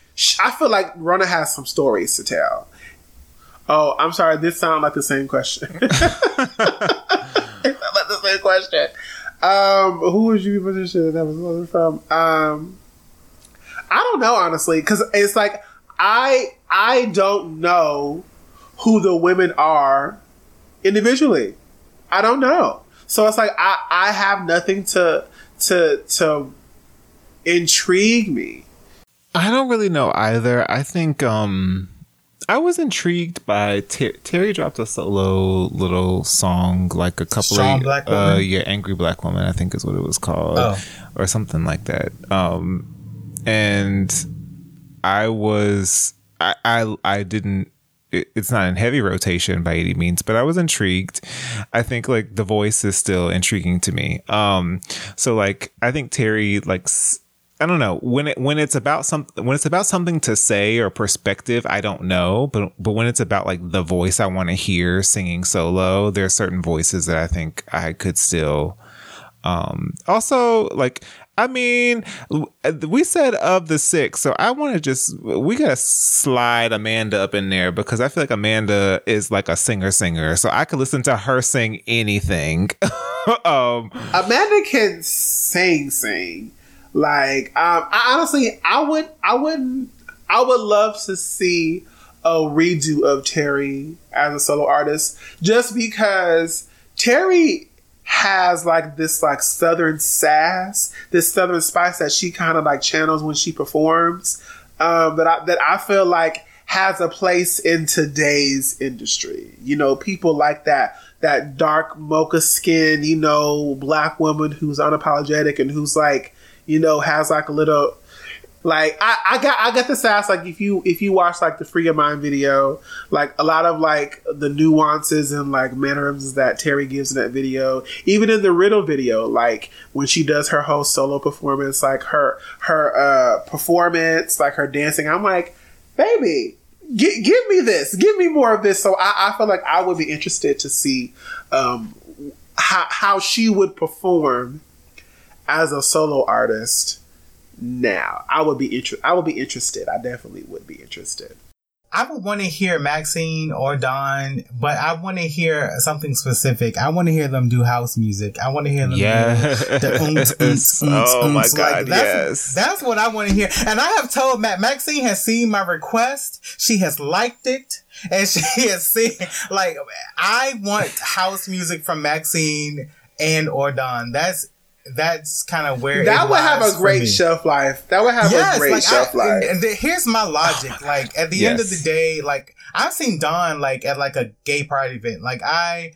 I feel like Rhona has some stories to tell. Oh, I'm sorry. This sounds like the same question. it sounds like the same question. Um, who was you position that was from? Um, I don't know honestly, because it's like I I don't know who the women are individually. I don't know. So it's like I I have nothing to to to intrigue me. I don't really know either. I think um I was intrigued by Ter- Terry dropped a solo little song like a couple Strong of Black uh Woman? yeah angry black woman I think is what it was called Oh. or something like that. Um and I was I I, I didn't it, it's not in heavy rotation by any means, but I was intrigued. I think like the voice is still intriguing to me. Um, so like I think Terry like I don't know when it when it's about something when it's about something to say or perspective. I don't know, but but when it's about like the voice I want to hear singing solo, there are certain voices that I think I could still. Um, also, like, I mean, we said of the six, so I want to just, we got to slide Amanda up in there because I feel like Amanda is like a singer singer. So I could listen to her sing anything. um, Amanda can sing, sing. Like, um, I honestly, I would, I wouldn't, I would love to see a redo of Terry as a solo artist, just because Terry has like this like southern sass, this southern spice that she kind of like channels when she performs. Um, that I that I feel like has a place in today's industry. You know, people like that that dark mocha skin, you know, black woman who's unapologetic and who's like, you know, has like a little Like I, I got I got the sass. Like if you if you watch like the Free Your Mind video, like a lot of like the nuances and like mannerisms that Terry gives in that video, even in the Riddle video, like when she does her whole solo performance, like her her uh performance, like her dancing, I'm like, baby, gi- give me this, give me more of this. So I, I feel like I would be interested to see um how how she would perform as a solo artist now. I would be inter- I would be interested. I definitely would be interested. I would want to hear Maxine or Dawn, but I want to hear something specific. I want to hear them do house music. I want to hear them Yes. do the oomps, oomps, oomps, Oh my oomps. God, that's, yes. That's what I want to hear. And I have told Matt, Maxine has seen my request. She has liked it. And she has seen, like, I want house music from Maxine and or Dawn. That's, that's kind of where That would have a great shelf life. That would have a great like, shelf I, life. And, and here's my logic. Like at the end of the day, like I've seen Dawn like at like a gay pride event. Like I,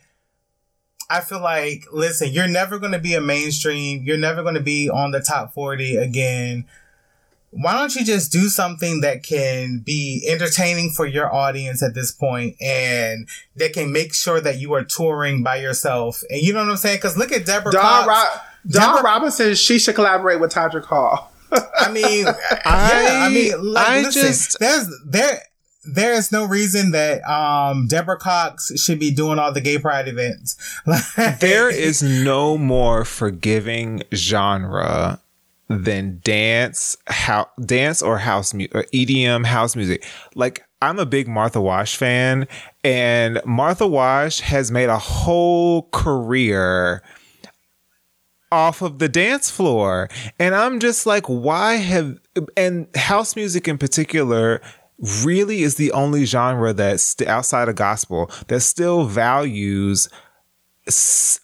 I feel like listen, you're never going to be a mainstream. You're never going to be on the top forty again. Why don't you just do something that can be entertaining for your audience at this point and that can make sure that you are touring by yourself? And you know what I'm saying? Because look at Deborah Don, Cox. Ro- Dawn Robinson, she should collaborate with Todrick Hall. I mean, yeah, I mean, like, I listen, just- there's there there is no reason that um Deborah Cox should be doing all the gay pride events. There is no more forgiving genre than dance, how dance or house music, or EDM house music. Like I'm a big Martha Wash fan, and Martha Wash has made a whole career off of the dance floor. And I'm just like, why have, and house music in particular really is the only genre that's outside of gospel that still values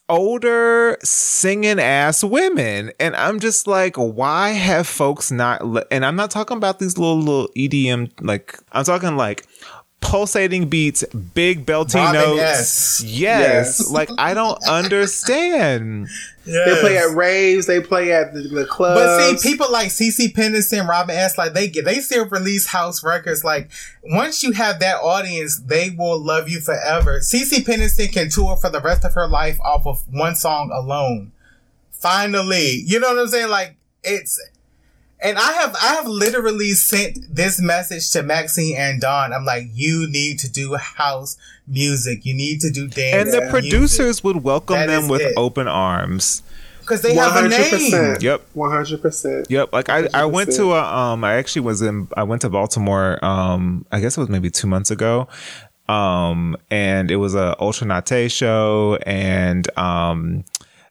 older singing ass women and i'm just like why have folks not le- and i'm not talking about these little little edm like i'm talking like pulsating beats big belty Robin notes S. yes. Yes. like i don't understand They play at raves. They play at the, the clubs. But see, people like CeCe Peniston, Robin S, like they get, they still release house records. Like once you have that audience, they will love you forever. CeCe Peniston can tour for the rest of her life off of one song alone. Finally, you know what I'm saying? Like it's, and I have, I have literally sent this message to Maxine and Dawn. I'm like, you need to do house music. You need to do dance. and the producers would welcome That them with it. open arms because they have a name. Yep. One hundred percent. Yep. Like I, I went to a um I actually was in I went to Baltimore um I guess it was maybe two months ago. Um and it was a Ultra Nate show and um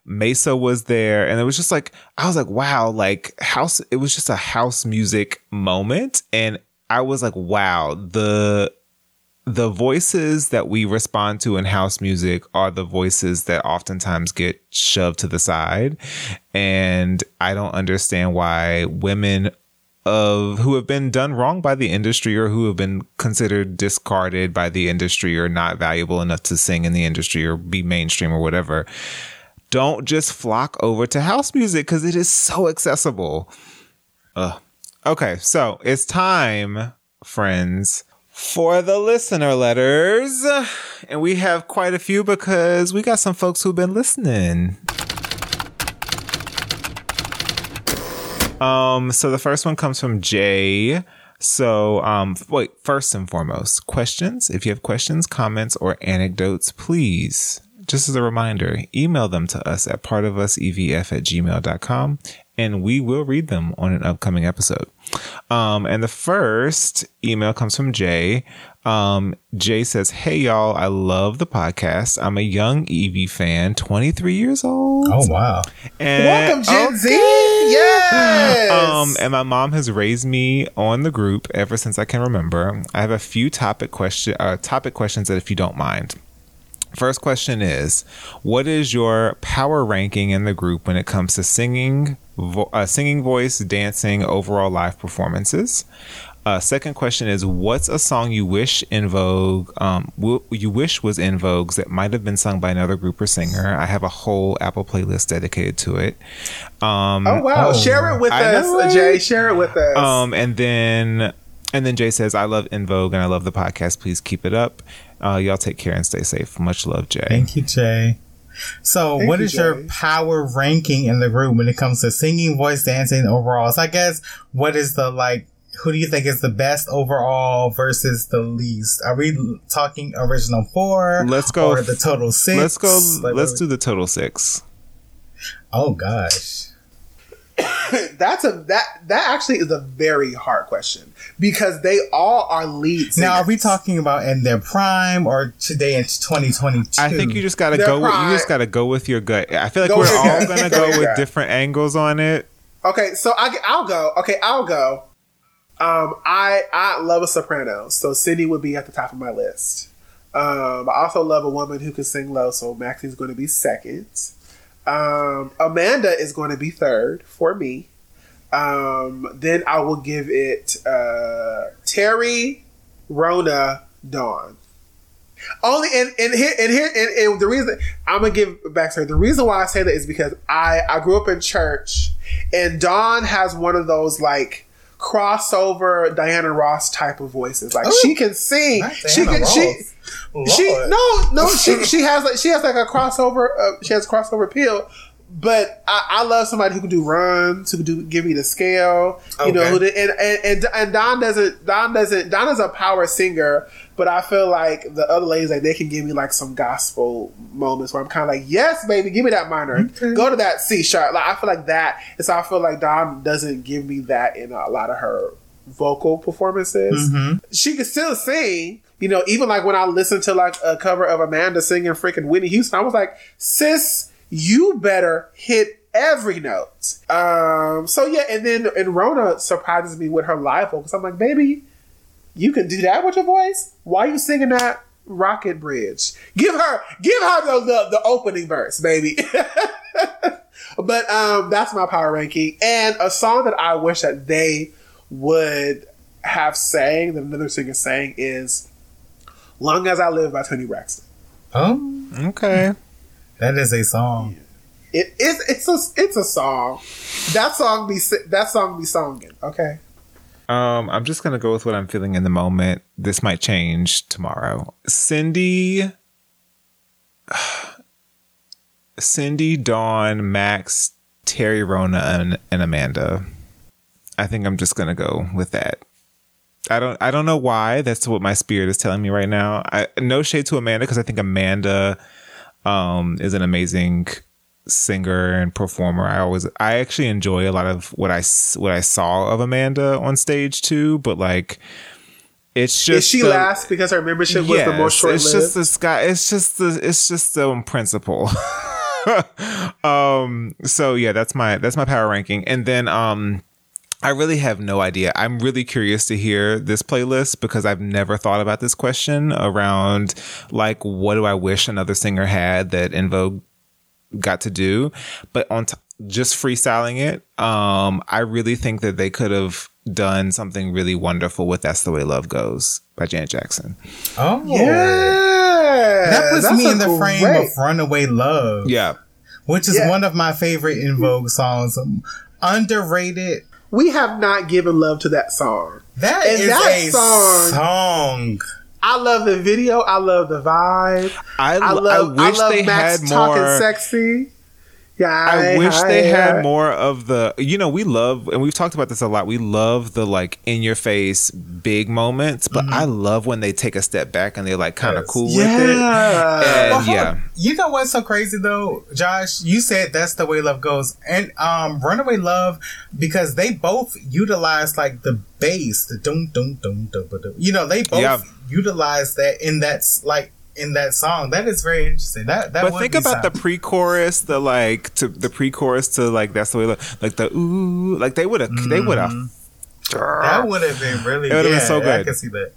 Mesa was there and it was just like I was like, wow, like house it was just a house music moment. And I was like, wow, the the voices that we respond to in house music are the voices that oftentimes get shoved to the side. And I don't understand why women of who have been done wrong by the industry or who have been considered discarded by the industry or not valuable enough to sing in the industry or be mainstream or whatever don't just flock over to house music because it is so accessible. Ugh. Okay, so it's time, friends, for the listener letters. And we have quite a few because we got some folks who've been listening. Um, so the first one comes from Jay. So, um, wait, first and foremost, questions. If you have questions, comments, or anecdotes, please, just as a reminder, email them to us at partofusevf at gmail.com and we will read them on an upcoming episode. Um, and the first email comes from Jay. Um, Jay says, Hey y'all, I love the podcast. I'm a young Evie fan, 23 years old. Oh wow! And- Welcome, Gen Z. Okay. Yes. Um, and my mom has raised me on the group ever since I can remember. I have a few topic question, uh, topic questions that, if you don't mind. First question is, what is your power ranking in the group when it comes to singing, vo- uh, singing voice, dancing, overall live performances? Uh, second question is, what's a song you wish En Vogue, um, w- you wish was En Vogue's that might have been sung by another group or singer? I have a whole Apple playlist dedicated to it. Um, Oh wow! Oh, Share it with I us, know, right? Jay. Share it with us. Um, and then and then Jay says, "I love En Vogue and I love the podcast. Please keep it up. Uh, y'all take care and stay safe. Much love, Jay." Thank you, Jay. So, Thank what you, is your power ranking in the group when it comes to singing, voice, dancing, overall? So, I guess what is the like? Who do you think is the best overall versus the least? Are we talking original four? Let's go Or the total 6 Let's go. Like, let's what- do the total six. Oh gosh. That's a that that actually is a very hard question because they all are leads. Now, are we talking about in their prime or today in 2022? I think you just gotta They're go. With, you just gotta go with your gut. I feel like Go we're all gut. gonna Go go with your with gut. different angles on it. Okay, so I, I'll go. Okay, I'll go. Um, I I love a soprano, so Cindy would be at the top of my list. Um, I also love a woman who can sing low, so Maxine's going to be second. Um, Amanda is going to be third for me. Um, then I will give it uh, Terry, Rhona, Dawn. Only and, and here and here and, and the reason I'm gonna give backstory. The reason why I say that is because I I grew up in church, and Dawn has one of those like crossover Diana Ross type of voices. Like she can sing. She can. Ross. She Lord. no no she she has like she has like a crossover uh, she has crossover appeal, but I, I love somebody who can do runs who can do give me the scale you know who did, and, and and Dawn doesn't Dawn doesn't Dawn is a power singer, but I feel like the other ladies like they can give me like some gospel moments where I'm kind of like yes baby give me that minor. Go to that C sharp. Like I feel like that and so I feel like Dawn doesn't give me that in a lot of her vocal performances. She can still sing. You know, even like when I listened to like a cover of Amanda singing freaking Whitney Houston, I was like, sis, you better hit every note. Um, so yeah, and then and Rhona surprises me with her live vocals. I'm like, baby, you can do that with your voice? Why are you singing that Rocket Bridge? Give her, give her the the, the opening verse, baby. but um, that's my power ranking, and a song that I wish that they would have sang that another singer sang is "Long as I Live" by Toni Braxton. Oh, Okay. that is a song. It is it's a it's a song. That song be si- that song be songing. Okay. Um, I'm just gonna go with what I'm feeling in the moment. This might change tomorrow. Cindy, Cindy, Dawn, Max, Terry, Rhona, and, and Amanda. I think I'm just gonna go with that. I don't. I don't know why. That's what my spirit is telling me right now. I no shade to Amanda because I think Amanda um, is an amazing singer and performer. I always, I actually enjoy a lot of what I what I saw of Amanda on stage too. But like, it's just Is she the- last because her membership was the most short it's just this guy. It's just the. It's just the principle. um. So yeah, that's my that's my power ranking, and then um. I really have no idea. I'm really curious to hear this playlist because I've never thought about this question around like what do I wish another singer had that En Vogue got to do. But on t- just freestyling it, um, I really think that they could have done something really wonderful with "That's the Way Love Goes" by Janet Jackson. Oh, yeah. That puts That's me in the frame great- of Runaway Love. Yeah, Which is Yeah. one of my favorite En Vogue songs. Underrated. We have not given love to that song. That And is that a song- song. I love the video. I love the vibe. I, I love. I I, love they Max had talking more. sexy. Yeah, I wish hi, they hi. had more of the you know we love and we've talked about this a lot we love the like in your face big moments but I love when they take a step back and they're like kind of Yes. cool Yeah. with it Well, yeah You know what's so crazy though, Josh? You said that's the way love goes, and um, Runaway Love because they both utilize like the bass, the dum dum dum dum dum. dum. You know, they both Yeah. utilize that in that like in that song. That is very interesting. That that but think be about the pre-chorus the like to the pre-chorus to like that's the way love like the ooh like they would have they would have that would have been really. It would've been yeah, so I good. can see that.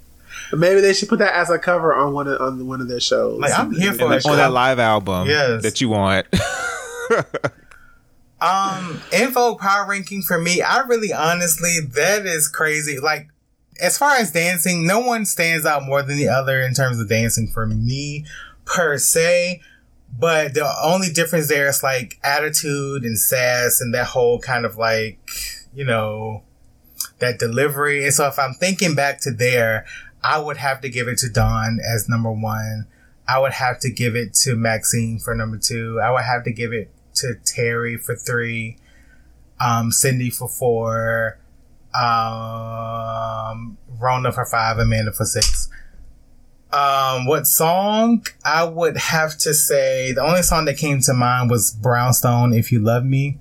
Maybe they should put that as a cover on one of on one of their shows. Like, I'm here for on that live album Yes. that you want Um, info power ranking for me, I really honestly, that is crazy. Like, As far as dancing, no one stands out more than the other in terms of dancing for me per se. But the only difference there is like attitude and sass and that whole kind of like, you know, that delivery. And so if I'm thinking back to there, I would have to give it to Dawn as number one. I would have to give it to Maxine for number two. I would have to give it to Terry for three. Um, Cindy for four. Um, Rhona for five. Amanda for six. Um, what song? I would have to say the only song that came to mind was Brownstone, If You Love Me.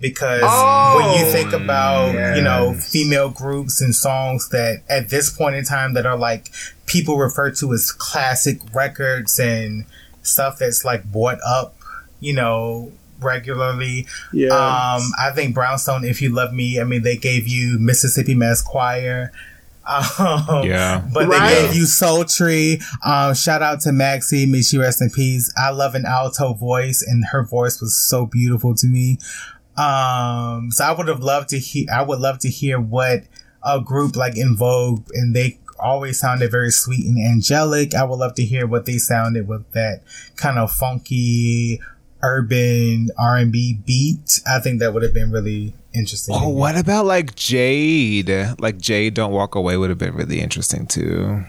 Because Oh, when you think about, you know, female groups and songs that at this point in time that are like people refer to as classic records and stuff that's like bought up, you know, regularly. Yeah. Um, I think Brownstone, If You Love Me, I mean, they gave you Mississippi Mass Choir. Um, Yeah. But Right. they gave you Sultry. Um, shout out to Maxee. May she rest in peace. I love an alto voice and her voice was so beautiful to me. Um, so I would have loved to hear, I would love to hear what a group like En Vogue and they always sounded very sweet and angelic. I would love to hear what they sounded with that kind of funky urban R&B beat. I think that would have been really interesting. Oh, what about like Jade? Like Jade, don't walk away would have been really interesting too.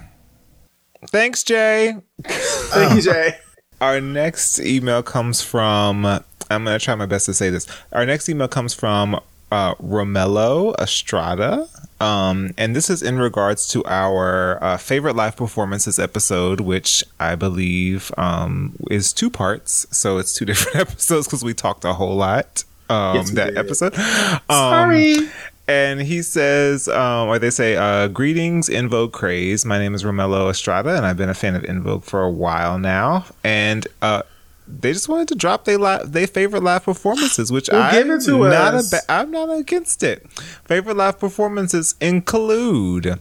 Thanks, Jay. Thank you, Jay. Our next email comes from. I'm gonna try my best to say this. Our next email comes from uh, Romello Estrada, um, and this is in regards to our uh, favorite live performances episode, which I believe um, is two parts. So it's two different episodes because we talked a whole lot. Um, Yes, that did. episode. Um, Sorry. and he says, um, or they say, uh, greetings, En Vogue Craze. My name is Romello Estrada, and I've been a fan of En Vogue for a while now. And uh, they just wanted to drop their li- they favorite live performances, which Well, I'm give it to not ba- I'm not against it. Favorite live performances include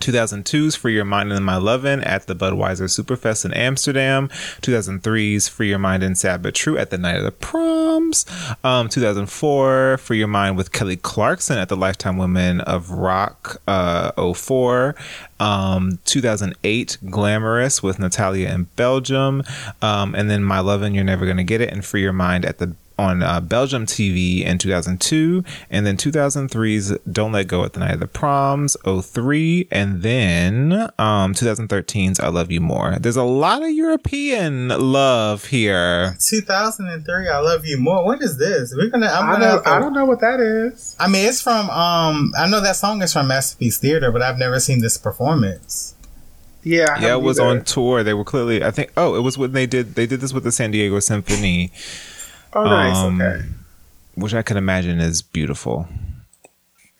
2002's Free Your Mind and My Lovin' at the Budweiser Superfest in Amsterdam. 2003's Free Your Mind and Sad But True at the Night of the Proms. Um, 2004 Free Your Mind with Kelly Clarkson at the Lifetime Women of Rock uh, 04. Um, 2008 Glamorous with Natalia in Belgium. Um, and then My Lovin' You're Never Gonna Get It and Free Your Mind at the on uh, Belgium TV in 2002, and then 2003's Don't Let Go at the Night of the Proms, 03, and then um, 2013's I Love You More. There's a lot of European love here. 2003, I love you more. What is this? We're gonna. I'm I gonna. don't, I don't know what that is. I mean, it's from. Um, I know that song is from Masterpiece Theater, but I've never seen this performance. Yeah, I Yeah, it was either. on tour. They were clearly, I think, oh, it was when they did, they did this with the San Diego Symphony, Oh, nice. um, okay. which I can imagine is beautiful.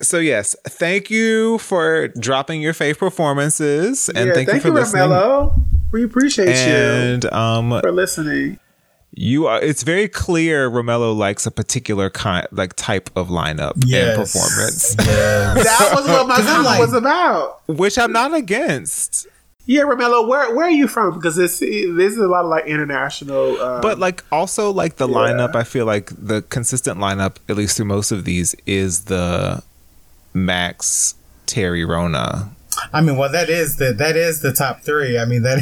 So yes, thank you for dropping your fave performances, and yeah, thank, you for you, listening. Romello. We appreciate And um, you for listening. you are. It's very clear Romello likes a particular kind, like type of lineup Yes. and performance, Yes. That was what my I'm comment like- was about. which I'm not against. Yeah, Romello, where where are you from? Because this this is a lot of like international. Um, But like also like the Yeah. lineup, I feel like the consistent lineup, at least through most of these, is the Max Terry Rhona. I mean, well, that is the that is the top three. I mean, that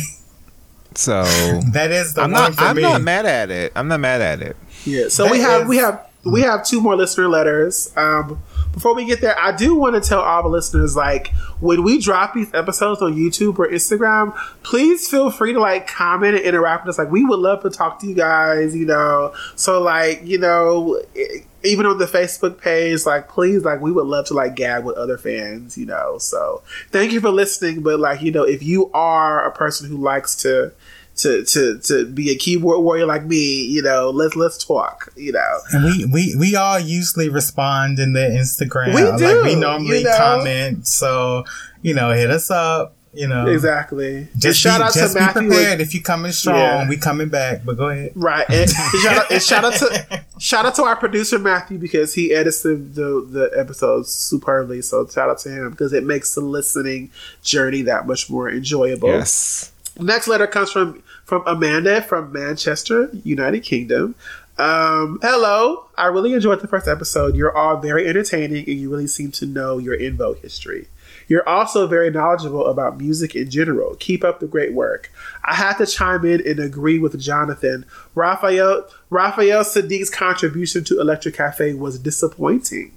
So that is the I'm one not for I'm me. not mad at it. I'm not mad at it. yeah, so we That have is- we have we have two more listener letters. Um, before we get there, I do want to tell all the listeners like when we drop these episodes on YouTube or Instagram, please feel free to like comment and interact with us. Like we would love to talk to you guys. You know, so like you know. even on the Facebook page, like please, like we would love to like gab with other fans, you know. So thank you for listening. But like you know, if you are a person who likes to to to to be a keyboard warrior like me, you know, let's let's talk, you know. And we, we we all usually respond in the Instagram. We Like do, we normally you know? comment. So you know, hit us up. You know, Exactly. And Just shout be, out just to be Matthew. prepared. If you coming strong, Yeah. we coming back. But go ahead. Right, and, and shout, out, and shout out to shout out to our producer Matthew because he edits the, the the episodes superbly. So shout out to him because it makes the listening journey that much more enjoyable. Yes. Next letter comes from from Amanda from Manchester, United Kingdom. Um, hello, I really enjoyed the first episode. You're all very entertaining, and you really seem to know your Invo history. You're also very knowledgeable about music in general. Keep up the great work. I have to chime in and agree with Jonathan. Raphael Raphael Saadiq's contribution to Electric Cafe was disappointing.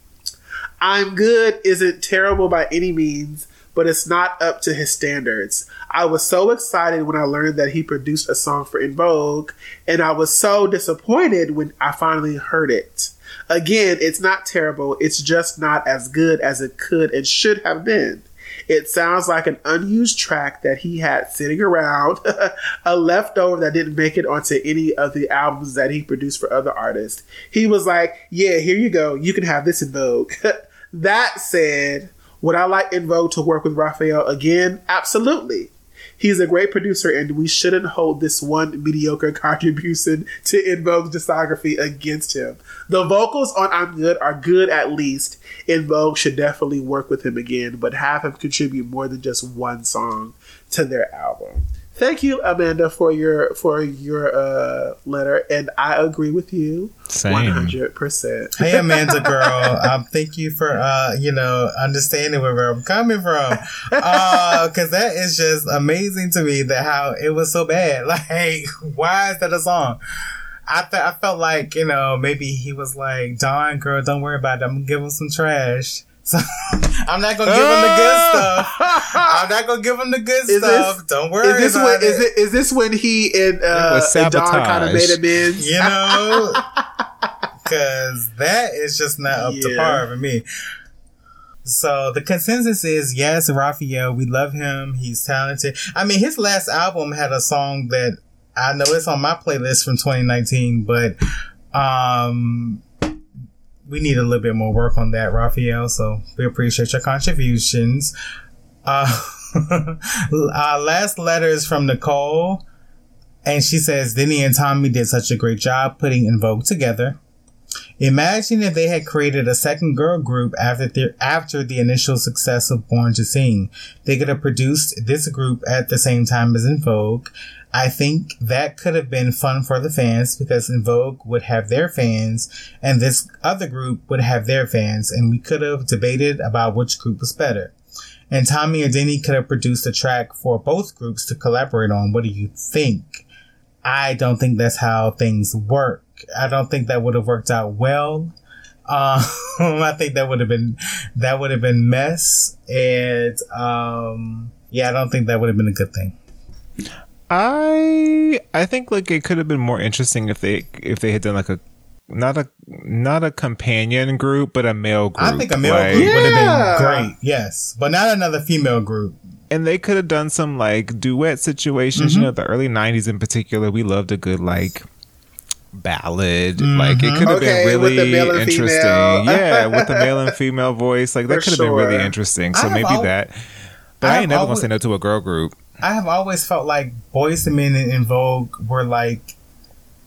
I'm Good isn't terrible by any means, but it's not up to his standards. I was so excited when I learned that he produced a song for En Vogue, and I was so disappointed when I finally heard it. Again, it's not terrible, it's just not as good as it could and should have been. It sounds like an unused track that he had sitting around, a leftover that didn't make it onto any of the albums that he produced for other artists. He was like, Yeah, here you go. You can have this En Vogue. that said, would I like En Vogue to work with Raphael again? Absolutely. He's a great producer, and we shouldn't hold this one mediocre contribution to En Vogue's discography against him. The vocals on I'm Good are good at least. En Vogue should definitely work with him again, but have him contribute more than just one song to their album. Thank you, Amanda, for your for your uh, letter, and I agree with you one hundred percent. Hey, Amanda, girl, um, thank you for uh, you know understanding where I'm coming from, because uh, that is just amazing to me that how it was so bad. Like, why is that a song? I th- I felt like you know maybe he was like, "Dawn, girl, don't worry about it. I'm gonna give him some trash." So I'm not gonna give him the good stuff. I'm not gonna give him the good Is stuff. this- Don't worry. Is this about when it. is it is this when he and uh, was and Dawn kind of sabotage. made amends? You know, because that is just not up to par for me. So the consensus is yes, Raphael. We love him. He's talented. I mean, his last album had a song that I know it's on my playlist from 2019, but um, we need a little bit more work on that, Raphael. So we appreciate your contributions. Uh, last letter is from Nicole. And she says, Denny and Tommy did such a great job putting En Vogue together. Imagine if they had created a second girl group after their, after the initial success of Born to Sing. They could have produced this group at the same time as En Vogue. I think that could have been fun for the fans because En Vogue would have their fans and this other group would have their fans and we could have debated about which group was better. And Tommy and Denny could have produced a track for both groups to collaborate on. What do you think? I don't think that's how things work. I don't think that would have worked out well. Um, I think that would have been that would have been mess, and um, yeah, I don't think that would have been a good thing. I I think like it could have been more interesting if they if they had done like a not a not a companion group but a male group. I think a male like- group would Yeah. have been great, yes, but not another female group. and they could have done some like duet situations. Mm-hmm. You know, the early '90s in particular, we loved a good like ballad. Like it mm-hmm. could have Okay, been really interesting. female. yeah, with the male and female voice, like that could have been really interesting. So maybe al- that. But I I, ain't never gonna always- say no to a girl group. I have always felt like Boys and Men and En Vogue were like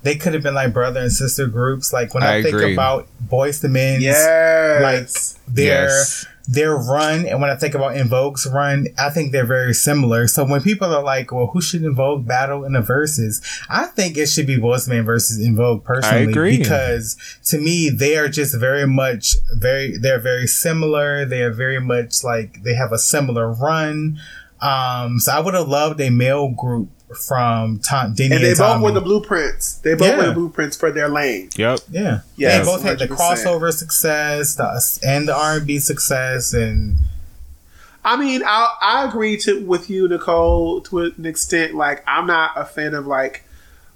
they could have been like brother and sister groups. Like when I, I think agree. about Boyz II Men, Yes. like their Yes. Their run, and when I think about En Vogue's run, I think they're very similar. So when people are like, "Well, who should En Vogue battle in the Verzuz?" I think it should be to versus Invoke personally, agree. because to me they are just very much very they're very similar. They are very much like they have a similar run. Um, so I would have loved a male group from Tom Denny and and, they both Tommy. were the blueprints. They both Yeah. were the blueprints for their lane. Yep. yeah, Yes, they both had the crossover success the, and the R and B success, and I mean, I I agree to with you, Nicole, to an extent. Like, I'm not a fan of like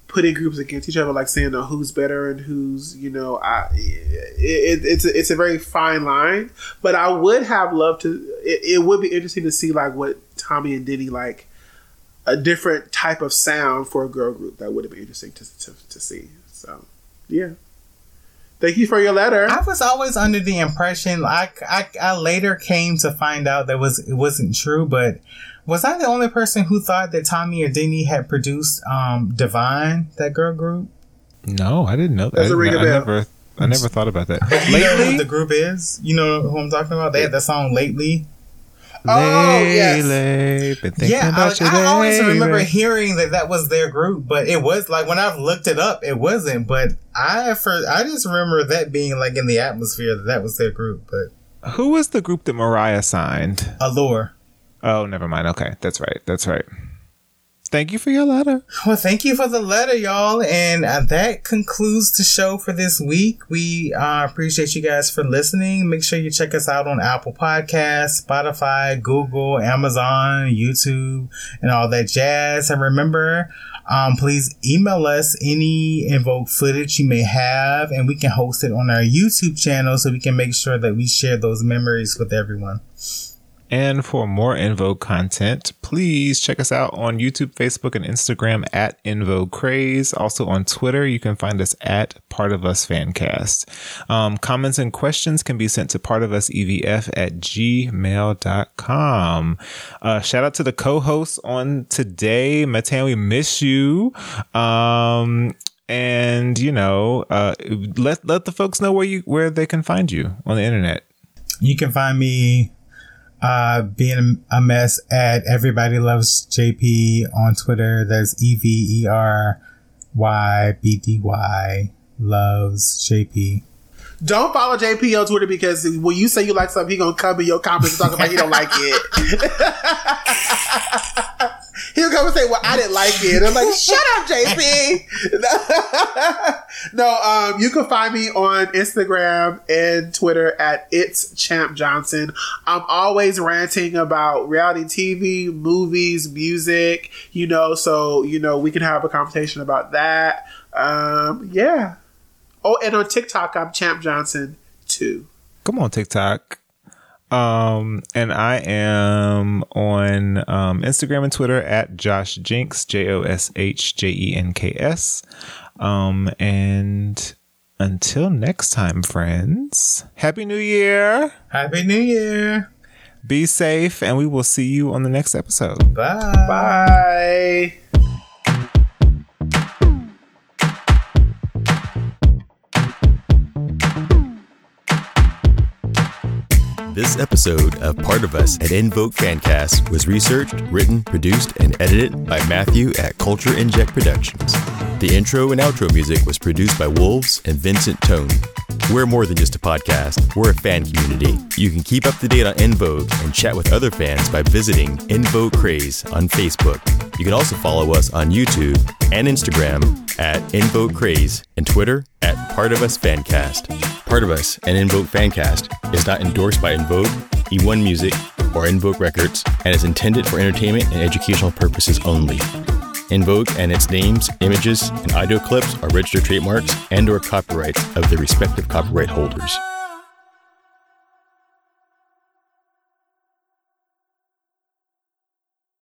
putting groups against each other, like saying uh, who's better and who's you know. I it, it, it's a, it's a very fine line, but I would have loved to. It, it would be interesting to see like what Tommy and Diddy like a different type of sound for a girl group. That would have been interesting to to, to see. So, yeah. Thank you for your letter. I was always under the impression. I, I, I later came to find out that was it wasn't true. But was I the only person who thought that Tommy and Denny had produced um, Divine, that girl group? No, I didn't know that. Doesn't I, ring a I bell. never. I never thought about that. You know who Lately, the group is? You know who I'm talking about? They had that song lately. Oh, yes. Yeah, I, you, I always remember hearing that that was their group, but it was like when I've looked it up, it wasn't. But I for I just remember that being like in the atmosphere that that was their group. But Who was the group that Mariah signed? Allure. Oh, never mind. Okay, that's right. That's right. Thank you for your letter. Well, thank you for the letter, y'all. And uh, that concludes the show for this week. We uh, appreciate you guys for listening. Make sure you check us out on Apple Podcasts, Spotify, Google, Amazon, YouTube, and all that jazz. And remember, um, please email us En Vogue footage you may have, and we can host it on our YouTube channel so we can make sure that we share those memories with everyone. And for more Vogue content, please check us out on YouTube, Facebook, and Instagram at Vogue Craze. Also on Twitter, you can find us at Part of Us Fancast. Um, comments and questions can be sent to partofusevf at gmail.com. Uh, shout out to the co-hosts on today. Matan, we miss you. Um, and you know, uh, let, let the folks know where you, where they can find you on the internet. You can find me uh, being a mess at Everybody Loves JP on Twitter. That's E V E R Y B D Y loves JP. Don't follow JP on Twitter because when you say you like something, he gonna come in your comments and talk about he don't like it. He'll come and say, "Well, I didn't like it." I'm like, "Shut up, JP." no, um, you can find me on Instagram and Twitter at it's Champ Johnson. I'm always ranting about reality TV, movies, music. You know, so you know we can have a conversation about that. Um, yeah. Oh, and on TikTok, I'm Champ Johnson too. Come on, TikTok. Um, and I am on um, Instagram and Twitter at Josh Jenks, J O S H J E N K S. Um, and until next time, friends, Happy New Year. Happy New Year. Be safe, and we will see you on the next episode. Bye. Bye. This episode of Part of Us at En Vogue Fancast was researched, written, produced, and edited by Matthew at Culture Inject Productions. The intro and outro music was produced by Wolves and Vincent Tone. We're more than just a podcast, we're a fan community. You can keep up to date on En Vogue and chat with other fans by visiting En Vogue Craze on Facebook. You can also follow us on YouTube and Instagram at En Vogue Craze and Twitter at Part of Us Fancast. Part of Us and En Vogue Fancast is not endorsed by En Vogue, E1 Music, or En Vogue Records and is intended for entertainment and educational purposes only. En Vogue and its names, images, and audio clips are registered trademarks and or copyrights of their respective copyright holders.